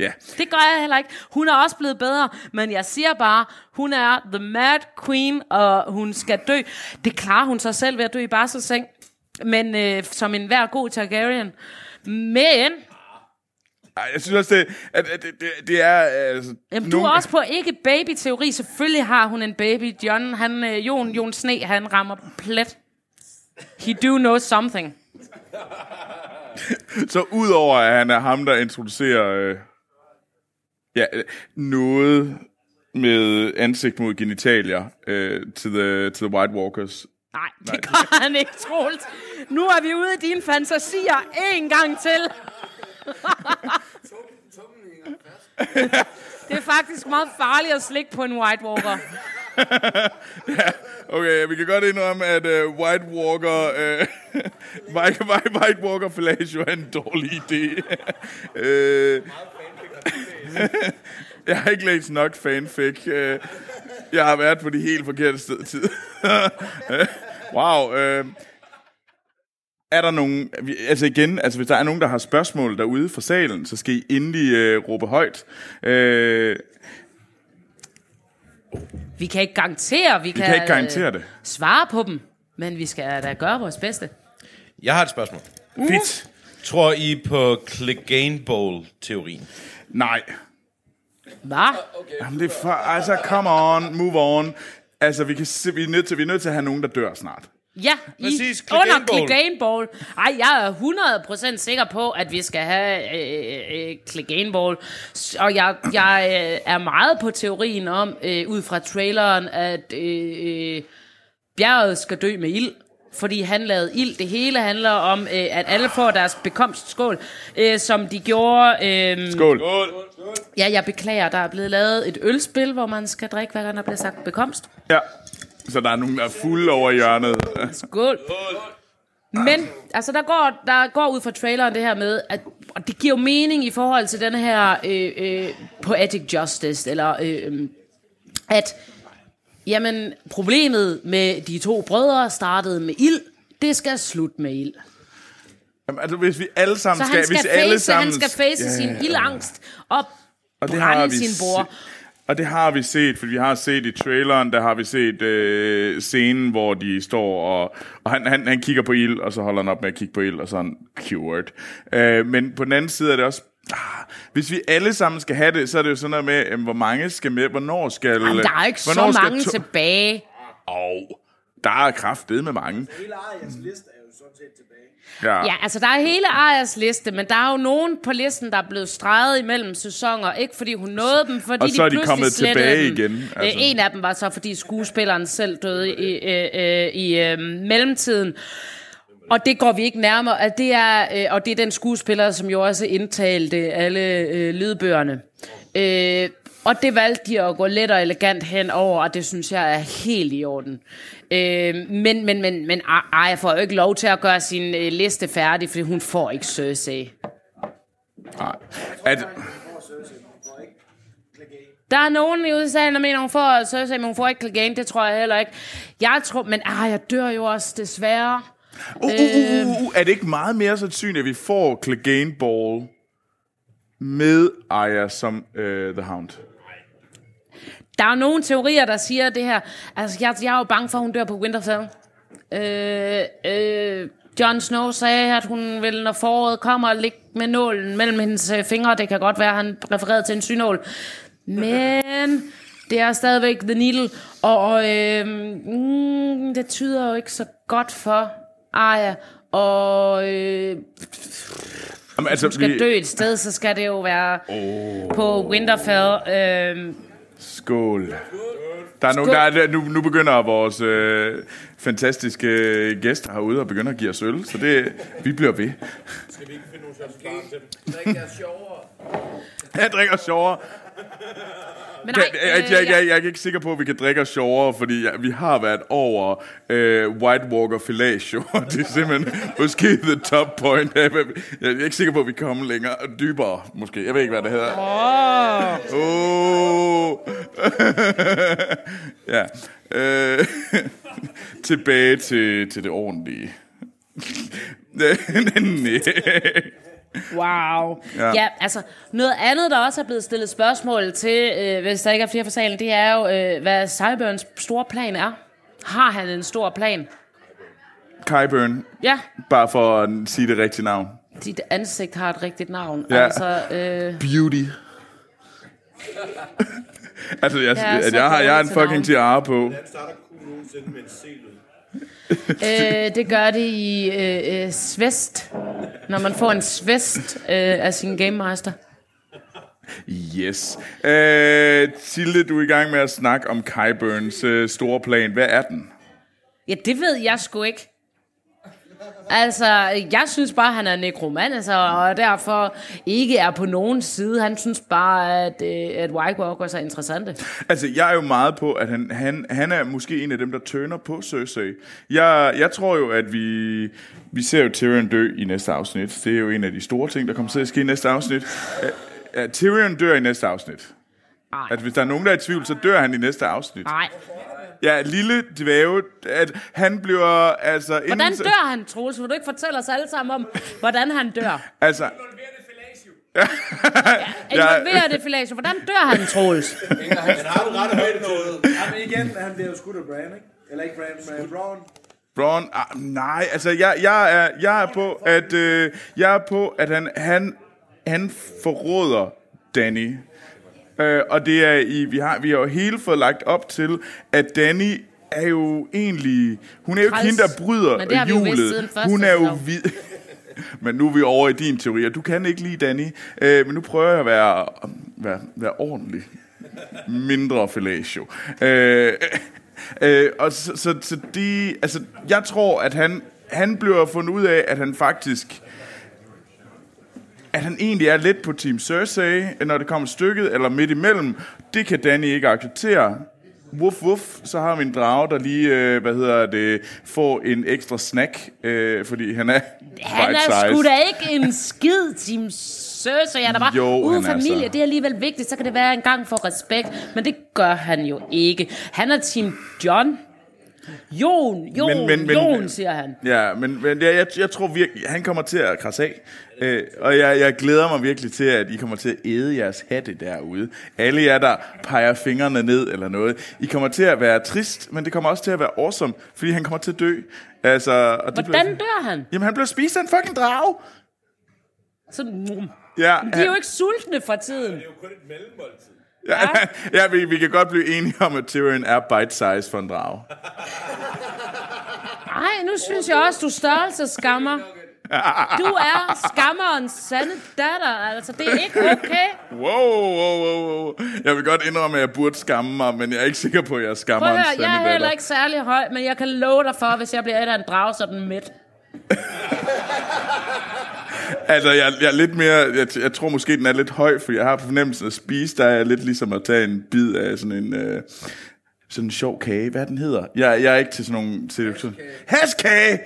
ja. Det gør jeg heller ikke. Hun er også blevet bedre, men jeg siger bare, hun er the mad queen, og hun skal dø. Det klarer hun sig selv ved at dø i barselseng, men øh, som en hver god Targaryen. Men Ej, jeg synes også, det, at, at det, det, det er... Altså, jamen, du er også på ikke baby-teori. Selvfølgelig har hun en baby. John, han, øh, Jon, Jon Sne, han rammer plet. He do know something. Så udover at han er ham, der introducerer øh, ja, øh, noget med ansigt mod genitalier øh, til, the, til the White Walkers. Nej, det gør han ikke, Troels. Nu er vi ude i dine fantasier en gang til. det er faktisk meget farligt at slikke på en White Walker. Okay, vi kan godt indrømme, at uh, White Walker, uh, White, White, White Walker fellatio er en dårlig idé. uh, jeg har ikke læst nok fanfic. Uh, jeg har været på de helt forkerte sted tid. wow. Uh, er der nogen, altså igen, altså hvis der er nogen, der har spørgsmål derude fra salen, så skal I endelig uh, råbe højt. Uh, Vi kan ikke garantere, vi, vi kan ikke garantere det. svare på dem, men vi skal da gøre vores bedste. Jeg har et spørgsmål. Fedt. Tror I på Clegane Bowl-teorien? Nej. Hvad? Jamen, det er for, altså, come on, move on. Altså, vi, kan vi, er nødt til, vi er nødt til at have nogen, der dør snart. Ja, Præcis, i, Clegane under Bowl. Clegane Bowl. Ej, jeg er 100% sikker på, at vi skal have øh, øh. S- Og jeg, jeg øh, er meget på teorien om, øh, ud fra traileren, at øh, øh, bjerget skal dø med ild. Fordi han lavede ild. Det hele handler om, øh, at alle får deres bekomstskål, øh, som de gjorde... Øh, Skål. ja, jeg beklager, der er blevet lavet et ølspil, hvor man skal drikke, hver gang der bliver sagt bekomst. Ja. Så der er nogen, der er fulde over hjørnet. Skål. Men, altså, der går, der går ud fra traileren det her med, at og det giver jo mening i forhold til den her øh, øh, poetic justice, eller øh, at, jamen, problemet med de to brødre startede med ild, det skal slutte med ild. Jamen, altså, hvis vi alle sammen Så skal... han skal, hvis alle face, sammen, han skal face Ja, sin ildangst og, Og det har brænde vi sin bror. Og det har vi set, for vi har set i traileren, der har vi set øh, scenen, hvor de står og, og han, han, han kigger på ild, og så holder han op med at kigge på ild, og så han cured. Øh, men på den anden side er det også, hvis vi alle sammen skal have det, så er det jo sådan noget med, øh, hvor mange skal med, hvornår skal... Jamen, der er ikke så mange to- tilbage. Åh, der er kraftet med mange. Hele Arias liste er jo sådan set tilbage. Ja. Ja, altså der er hele Arias liste, men der er jo nogen på listen, der er blevet streget imellem sæsoner. Ikke fordi hun nåede dem, fordi Og så er de kommet tilbage dem. igen, Altså. altså. En af dem var så, fordi skuespilleren selv døde i, øh, øh, i øh, mellemtiden. Og det går vi ikke nærmere. At det er, øh, og det er den skuespiller, som jo også indtalte alle øh, lydbøgerne. Øh, og det valgte de at gå let og elegant hen over, og det synes jeg er helt i orden. Øh, men men, men, men Aya får jo ikke lov til at gøre sin øh, liste færdig, fordi hun får ikke Cersei. Nej. At, Der er nogen i USA, der mener, hun får Cersei, men hun får ikke Clegane. Det tror jeg heller ikke. Jeg tror, men Aya dør jo også desværre. Uh, uh, uh, uh, uh, uh, er det ikke meget mere sandsynligt, at vi får Clegane Ball med Aya som uh, The Hound? Der er nogle teorier, der siger det her. Altså, jeg, jeg er jo bange for, at hun dør på Winterfell. Øh, øh, Jon Snow sagde, at hun vil, når foråret kommer, ligge med nålen mellem hendes øh, fingre. Det kan godt være, at han refererede til en synål. Men det er stadigvæk The Needle. Og øh, mm, det tyder jo ikke så godt for Arya. Og øh, Jamen, altså, skal dø et sted, så skal det jo være oh. på Winterfell. Øh, Skål. Der er nogen, der er, nu, nu begynder vores øh, fantastiske gæster herude at begynde at give os øl, så det, vi bliver ved. Skal vi ikke finde nogle shots barn til dem? Drik jer sjovere. Jeg drikker sjovere. Men Jeg, nej, jeg, øh, jeg, jeg, jeg er ikke sikker på, at vi kan drikke os sjovere, fordi ja, vi har været over øh, White Walker Fellatio. Det er simpelthen måske the top point. Jeg er, jeg er ikke sikker på, at vi kommer længere dybere, måske. Jeg ved ikke, hvad det hedder. Åh. Oh. ja. Øh, tilbage til, til det ordentlige. Nej. Wow. Ja. Ja. altså noget andet, der også er blevet stillet spørgsmål til, øh, hvis der ikke er flere for salen, det er jo, øh, hvad Cyburns store plan er. Har han en stor plan? Kyburn, Ja, bare for at sige det rigtige navn. dit ansigt har et rigtigt navn. Ja. Altså, øh, Beauty. altså, jeg, Ja, at jeg, har, jeg har en dårligt til fucking tiara på. Han starter kun nogensinde med en. Øh, det gør det i øh, øh, svest, når man får en svest øh, af sin Game Master. Yes. Øh, Tilde, du er i gang med at snakke om Kyburns øh, store plan. Hvad er den? Ja, det ved jeg sgu ikke. Altså, jeg synes bare, han er nekromant, altså, og derfor ikke er på nogen side. Han synes bare, at, øh, at White Walkers er interessante. Altså, jeg er jo meget på, at han, han, han er måske en af dem, der tørner på Cersei. Jeg, jeg tror jo, at vi, vi ser jo Tyrion dø i næste afsnit. Det er jo en af de store ting, der kommer til at ske i næste afsnit. Uh, uh, Tyrion dør i næste afsnit. Nej. At hvis der er nogen, der er i tvivl, så dør han i næste afsnit. Nej. Ja, lille dvæve, at han bliver altså... Hvordan inden- dør han, Troels? Vil du ikke fortælle os alle sammen om, hvordan han dør? Altså, Involverer det filatio. Hvordan dør han, Troels? Men har du ret højt noget? Jamen igen, han bliver jo skudt af Bran, ikke? Eller ikke Bran, men Braun. Braun, ah, nej, altså jeg, jeg, er, jeg er på, at øh, jeg er på, at han, han, han forråder Danny. Øh, og det er i, vi har, vi har jo hele fået lagt op til, at Danny er jo egentlig, hun er jo ikke hende, der bryder hjulet. Hun er jo vid... Men nu er vi over i din teori, og du kan ikke lide Danny. Øh, men nu prøver jeg at være, være, være ordentlig. Mindre fellatio. Øh, øh, og så, så, så de, altså, jeg tror, at han, han bliver fundet ud af, at han faktisk at han egentlig er lidt på Team Cersei, når det kommer stykket, eller midt imellem. Det kan Danny ikke acceptere. Wuff, wuff, så har vi en drage, der lige, øh, hvad hedder det, får en ekstra snack, øh, fordi han er Han er sgu da ikke en skid, Team Cersei. Han er bare, Jo, er familie, så. det er alligevel vigtigt, så kan det være en gang for respekt. Men det gør han jo ikke. Han er Team John. Jon, Jon, Men- men- men- Jon, siger han. Ja, men, men jeg, jeg, jeg tror virkelig, han kommer til at krasse af. Øh, og jeg, jeg glæder mig virkelig til, at I kommer til at æde jeres hatte derude. Alle jer, der peger fingrene ned eller noget. I kommer til at være trist, men det kommer også til at være awesome, fordi han kommer til at dø. Altså, og det Hvordan bliver, dør han? Jamen, han bliver spist af en fucking drage. Så, mm, Ja, de er jo ikke sultne for tiden. ja, ja vi, vi kan godt blive enige om, at Tyrion er bite-size for en drage. Nej, nu synes jeg også, du størrelseskammer. Du er skammerens sande datter. Altså, det er ikke okay. Wow, wow, wow, wow. Jeg vil godt indrømme, at jeg burde skamme mig, men jeg er ikke sikker på, at jeg skammer Prøv at en høre, jeg er heller ikke særlig høj, men jeg kan love dig for, hvis jeg bliver et af en drag, så er den midt. Altså, jeg, jeg er lidt mere... Jeg, jeg tror måske, den er lidt høj, for jeg har på fornemmelsen at spise, der er lidt ligesom at tage en bid af sådan en... Øh, sådan en sjov kage. Hvad den hedder? Jeg, jeg er ikke til sådan nogle... Til, sådan, Haskage!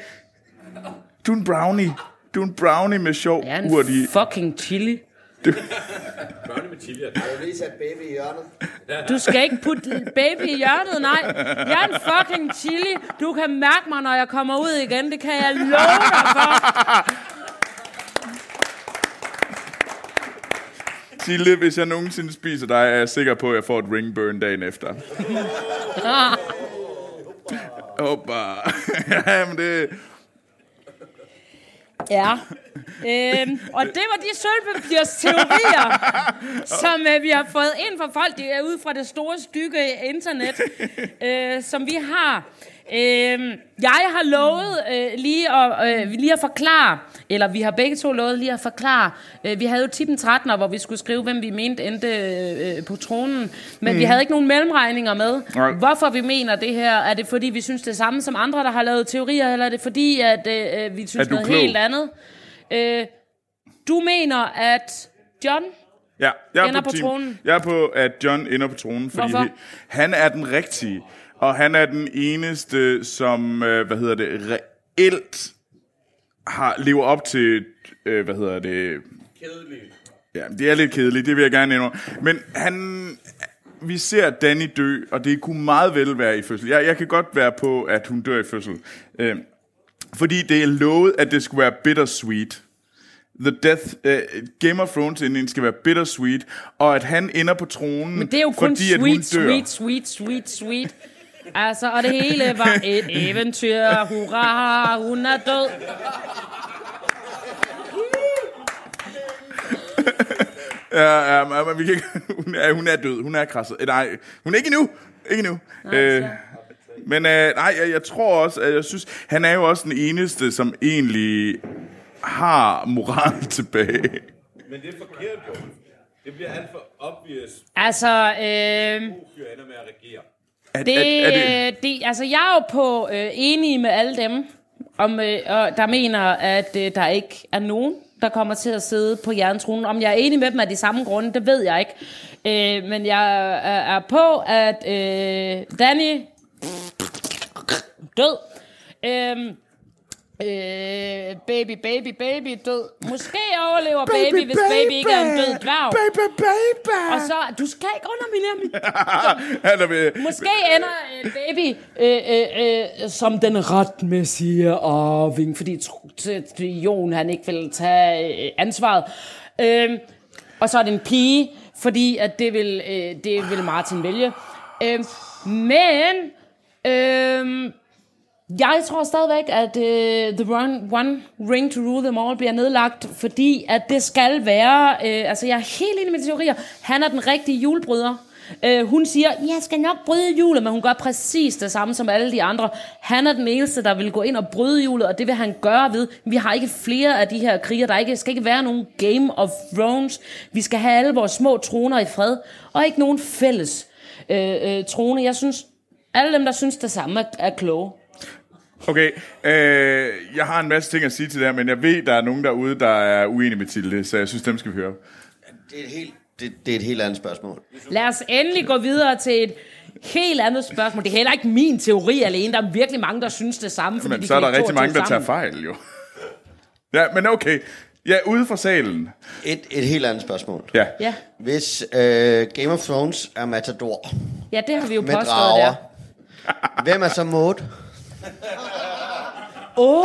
Du er en brownie. Du er en brownie med sjov Jeg er en urtig... fucking chili. Børne med chili. Jeg vil lige sætte baby i hjørnet. Du skal ikke putte baby i hjørnet, nej. Jeg er en fucking chili. Du kan mærke mig, når jeg kommer ud igen. Det kan jeg love dig for. Sille, hvis jeg nogensinde spiser dig, er jeg sikker på, at jeg får et ringburn dagen efter. Hoppa. ja, men det... Ja. Øhm, og det var de sølvpapirs teorier, som øh, vi har fået ind fra folk de er ude fra det store stykke internet, øh, som vi har. Øh, jeg har lovet øh, lige, at, øh, lige at forklare, eller vi har begge to lovet lige at forklare. Øh, vi havde jo tippen 13, hvor vi skulle skrive, hvem vi mente endte øh, på tronen, men mm. vi havde ikke nogen mellemregninger med. Nej. Hvorfor vi mener det her? Er det fordi, vi synes det samme som andre, der har lavet teorier, eller er det fordi, at øh, vi synes noget klog? helt andet? Øh, du mener, at John... Ja, jeg er Ender på, på team. tronen. Jeg er på, at John ender på tronen, fordi Hvorfor? han er den rigtige. Og han er den eneste, som, øh, hvad hedder det, reelt har, lever op til, øh, hvad hedder det... Kedeligt. Ja, det er lidt kedeligt, det vil jeg gerne indrømme. Men han... Vi ser Danny dø, og det kunne meget vel være i fødsel. Jeg, jeg kan godt være på, at hun dør i fødsel. Øh, fordi det er lovet, at det skulle være bittersweet. The Death, uh, Game of Thrones ending skal være bittersweet, og at han ender på tronen, Men det er jo kun fordi at hun sweet, dør. sweet, sweet, sweet, sweet. Altså, og det hele var et eventyr. Hurra, hun er død. Ja, ja, men- vi kan ikke, hun, er, hun er død, hun er krasset. Eh, Nej, hun er ikke endnu. Ikke endnu. Øh, men øh, nej, jeg, jeg tror også, at jeg synes, han er jo også den eneste, som egentlig har moral tilbage. Men det er forkert, jo. Det bliver alt for obvious, Altså, øh, fyr ender med at regere. Er, det, er, er det, det, altså, jeg er jo på øh, enig med alle dem, om, øh, og der mener, at øh, der ikke er nogen, der kommer til at sidde på jerntronen. Om jeg er enig med dem af de samme grunde, det ved jeg ikke. Øh, men jeg er, er på, at øh, Danny død. Øh, øh, baby, baby, baby død. Måske overlever baby, baby hvis baby ikke er en død dværg. Baby, baby. Og så, du skal ikke underminere mit ved, Måske ender øh, baby øh, øh, øh, som den retmæssige arving, fordi Jon han ikke vil tage øh, ansvaret. Øh, og så er det en pige, fordi at det vil, øh, det vil Martin vælge. Øh, men øh, jeg tror stadigvæk, at uh, The One, One Ring to Rule Them All bliver nedlagt, fordi at det skal være... Uh, altså, jeg er helt enig med de teorier. Han er den rigtige julebryder. Uh, hun siger, jeg skal nok bryde julet, men hun gør præcis det samme som alle de andre. Han er den eneste, der vil gå ind og bryde julet, og det vil han gøre ved. Vi har ikke flere af de her kriger. Der ikke, skal ikke være nogen Game of Thrones. Vi skal have alle vores små troner i fred, og ikke nogen fælles uh, uh, trone. Jeg synes, alle dem, der synes det samme, er, er kloge. Okay, øh, jeg har en masse ting at sige til det her, men jeg ved, der er nogen derude, der er uenige med Tilde, så jeg synes, dem skal vi høre. Det er et helt, det, det er et helt andet spørgsmål. Lad os endelig gå videre til et helt andet spørgsmål. Det er heller ikke min teori alene. Der er virkelig mange, der synes det samme. Fordi Men de så er der rigtig mange, der tager fejl, jo. Ja, men okay. Ja, ude fra salen. Et, et helt andet spørgsmål. Ja. Ja. Hvis øh, Game of Thrones er Matador ja, det har vi jo med påstået drager, der. hvem er så Maud? Åh!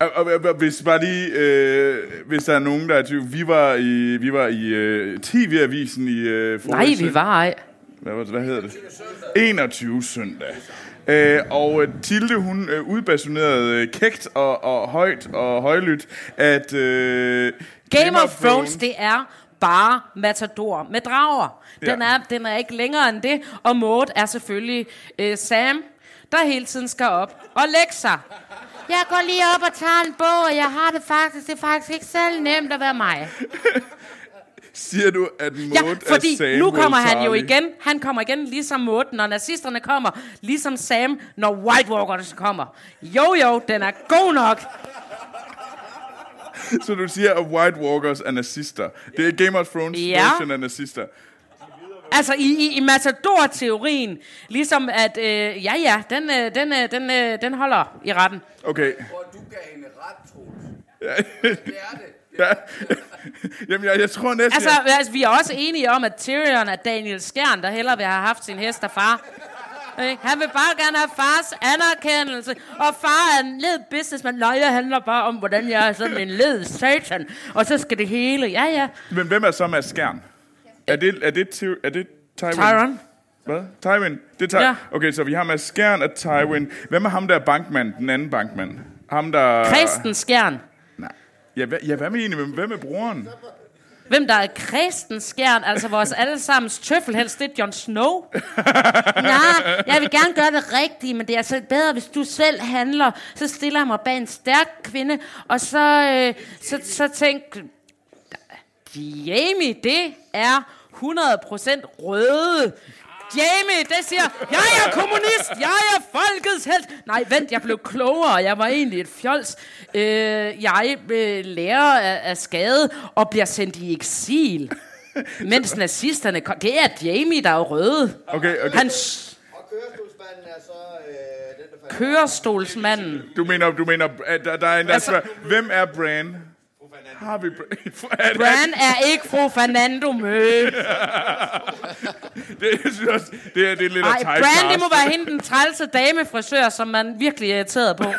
Oh. Hvis bare lige, øh, hvis der er nogen, der er tvivl, vi var i, vi var i øh, TV-avisen i øh, Nej, vi var ej. hvad, var det, hvad hedder det? 21 søndag. Øh, og øh, Tilde, hun øh, udbasunerede øh, kægt og, og højt og højlydt, at øh, Game of Thrones, det er bare Matador med drager. Den, Ja. er, den er ikke længere end det, og Maud er selvfølgelig øh, Sam, der hele tiden skal op og lægge sig. Jeg går lige op og tager en bog, og jeg har det faktisk, det er faktisk ikke selv nemt at være mig. Siger du, at Maud Ja, fordi er Samuel nu kommer han jo igen. Han kommer igen ligesom Maud, når nazisterne kommer. Ligesom Sam, når White Walkers kommer. Jo, jo, den er god nok. Så du siger, at White Walkers er nazister. Det er Game of Thrones Ja. version af nazister. Altså i, i, i Matador-teorien, ligesom at, øh, ja ja, den, øh, den, øh, den, øh, den holder i retten. Okay. Og du gav hende ret, Troels. Det er det. Ja. Jamen, jeg, jeg tror næsten... Altså, jeg, altså, vi er også enige om, at Tyrion er Daniel Skjern, der hellere vil have haft sin hest af far. Han vil bare gerne have fars anerkendelse. Og far er en led businessman. Nej, jeg handler bare om, hvordan jeg er sådan en led satan. Og så skal det hele. Ja, ja. Men hvem er så Mads Skjern? Er det, er det, er det Tywin? Tyron. Hvad? Tywin? Det er Ty- Ja. Okay, så vi har Mads Skjern og Tywin. Hvem er ham der bankmand, den anden bankmand? Ham der... Kristen Skjern. Nej. Ja, hvad, ja, hvad med egentlig? Hvem- er broren? Hvem der er Kristen Skjern, altså vores allesammens tøffelhelst, det er Jon Snow. Nej, jeg vil gerne gøre det rigtigt, men det er altså bedre, hvis du selv handler. Så stiller jeg mig bag en stærk kvinde, og så, øh, så, så tænk, Jamie, det er 100% røde. Jamie, det siger, jeg er kommunist, jeg er folkets held. Nej, vent, jeg blev klogere, jeg var egentlig et fjols. Øh, jeg øh, lærer af, af skade og bliver sendt i eksil. Mens nazisterne kom. Det er Jamie, der er røde. Okay, okay. Han Og kørestolsmanden er så øh, den, der kørestolsmanden. Du mener, du mener at der, der er en, der Altså- altså, Hvem er Bran? Har vi Bran? Er er ikke fru Fernando Mø. Det, jeg synes også, det er, det er lidt Nej, af Bran, det må være hende den trælse damefrisør, som man virkelig er irriteret på.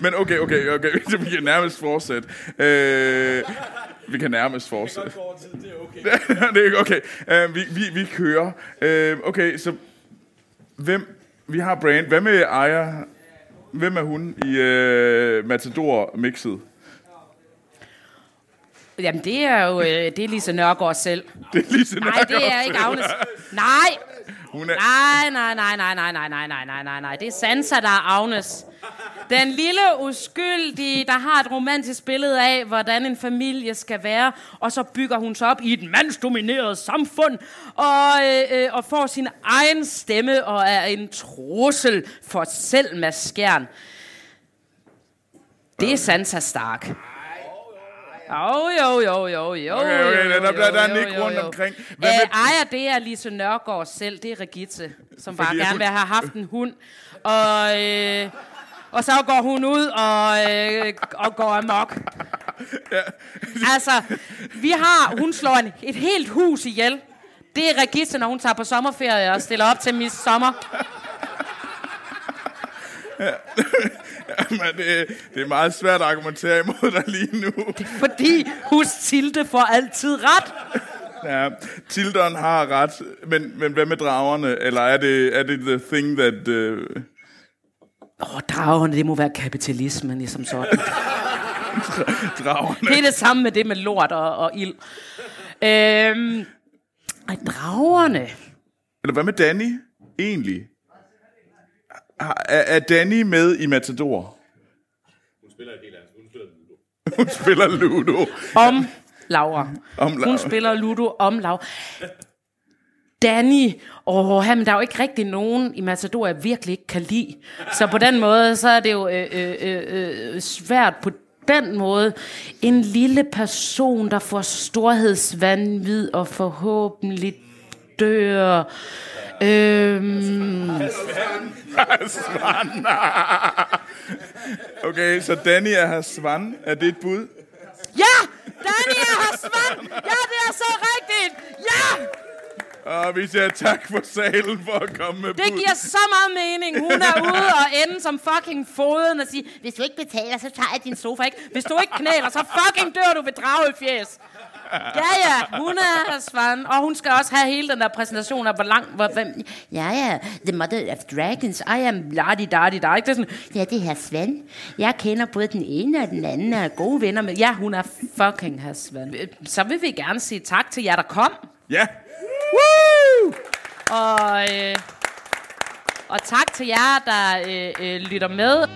Men okay, okay, okay, vi kan nærmest fortsætte. Øh, vi kan nærmest fortsætte. det er okay. det er okay. Uh, vi, vi, vi kører. Uh, okay, så hvem... Vi har Brand. Hvad med Aya? Hvem er hun i uh, Matador-mixet? Jamen, det er jo øh, det er Lise Nørgaard selv. Det er lige Nej, det er ikke Agnes. Nej, hun er, nej, nej, nej, nej, nej, nej, nej, nej, nej, nej, nej. Det er Sansa, der er Agnes. Den lille uskyldige, der har et romantisk billede af, hvordan en familie skal være, og så bygger hun sig op i et mandsdomineret samfund, og, øh, øh, og får sin egen stemme, og er en trussel for selv maskeren. Det er Sansa Stark. Jo, jo, jo, jo, jo. Okay, okay, der- der- jo, der er nik jo, rundt omkring. Hvad med- Ejer, det er Lise Nørgaard selv. Det er Regitte, som bare gerne vil have haft en hund. Og, øh, og så går hun ud og, øh, og går amok. Altså, vi har, hun slår en, et helt hus ihjel. Det er Regitte, når hun tager på sommerferie og stiller op til Miss Sommer. men det, det er meget svært at argumentere imod dig lige nu. Fordi hus Tilde får altid ret. Ja, Tildon har ret, men, men hvad med dragerne? Eller er det, er det the thing that... Uh... Åh, oh, dragerne, det må være kapitalismen, ligesom sådan. dragerne? Det er det samme med det med lort og, og ild. Øhm, ej, dragerne. Eller hvad med Danny, egentlig? Er, er Danny med i Matador? Hun spiller et helt andet. Hun spiller Ludo. hun spiller Ludo. Om Laura. Om Laura. Hun spiller Ludo om Laura. Danny, åh, men der er jo ikke rigtig nogen i Matador, jeg virkelig ikke kan lide. Så på den måde, så er det jo øh, øh, øh, øh, svært på den måde. En lille person, der får storhedsvandvid og forhåbentlig dør. Øhm, Svan. okay, så Danny er her Svan. Er det et bud? ja, Danny er her svand. Ja, det er så rigtigt. Ja, Og vi siger tak for salen for at komme med det bud. giver så meget mening. Hun er ude og ende som fucking foden og sige, hvis du ikke betaler, så tager jeg din sofa, ikke? Hvis du ikke knæler, så fucking dør du ved dragefjæs. Ja, ja, hun er her svand, og hun skal også have hele den der præsentation af, hvor lang, hvor, hvem, ja, ja, the mother of dragons, I am lardi dardi dar, ikke? Det er sådan, ja, det er her. Jeg kender både den ene og den anden, og er gode venner med, ja, hun er fucking her Svend. Så vil vi gerne sige tak til jer, der kom. Ja, Woo! Og, øh, og tak til jer, der øh, øh, lytter med.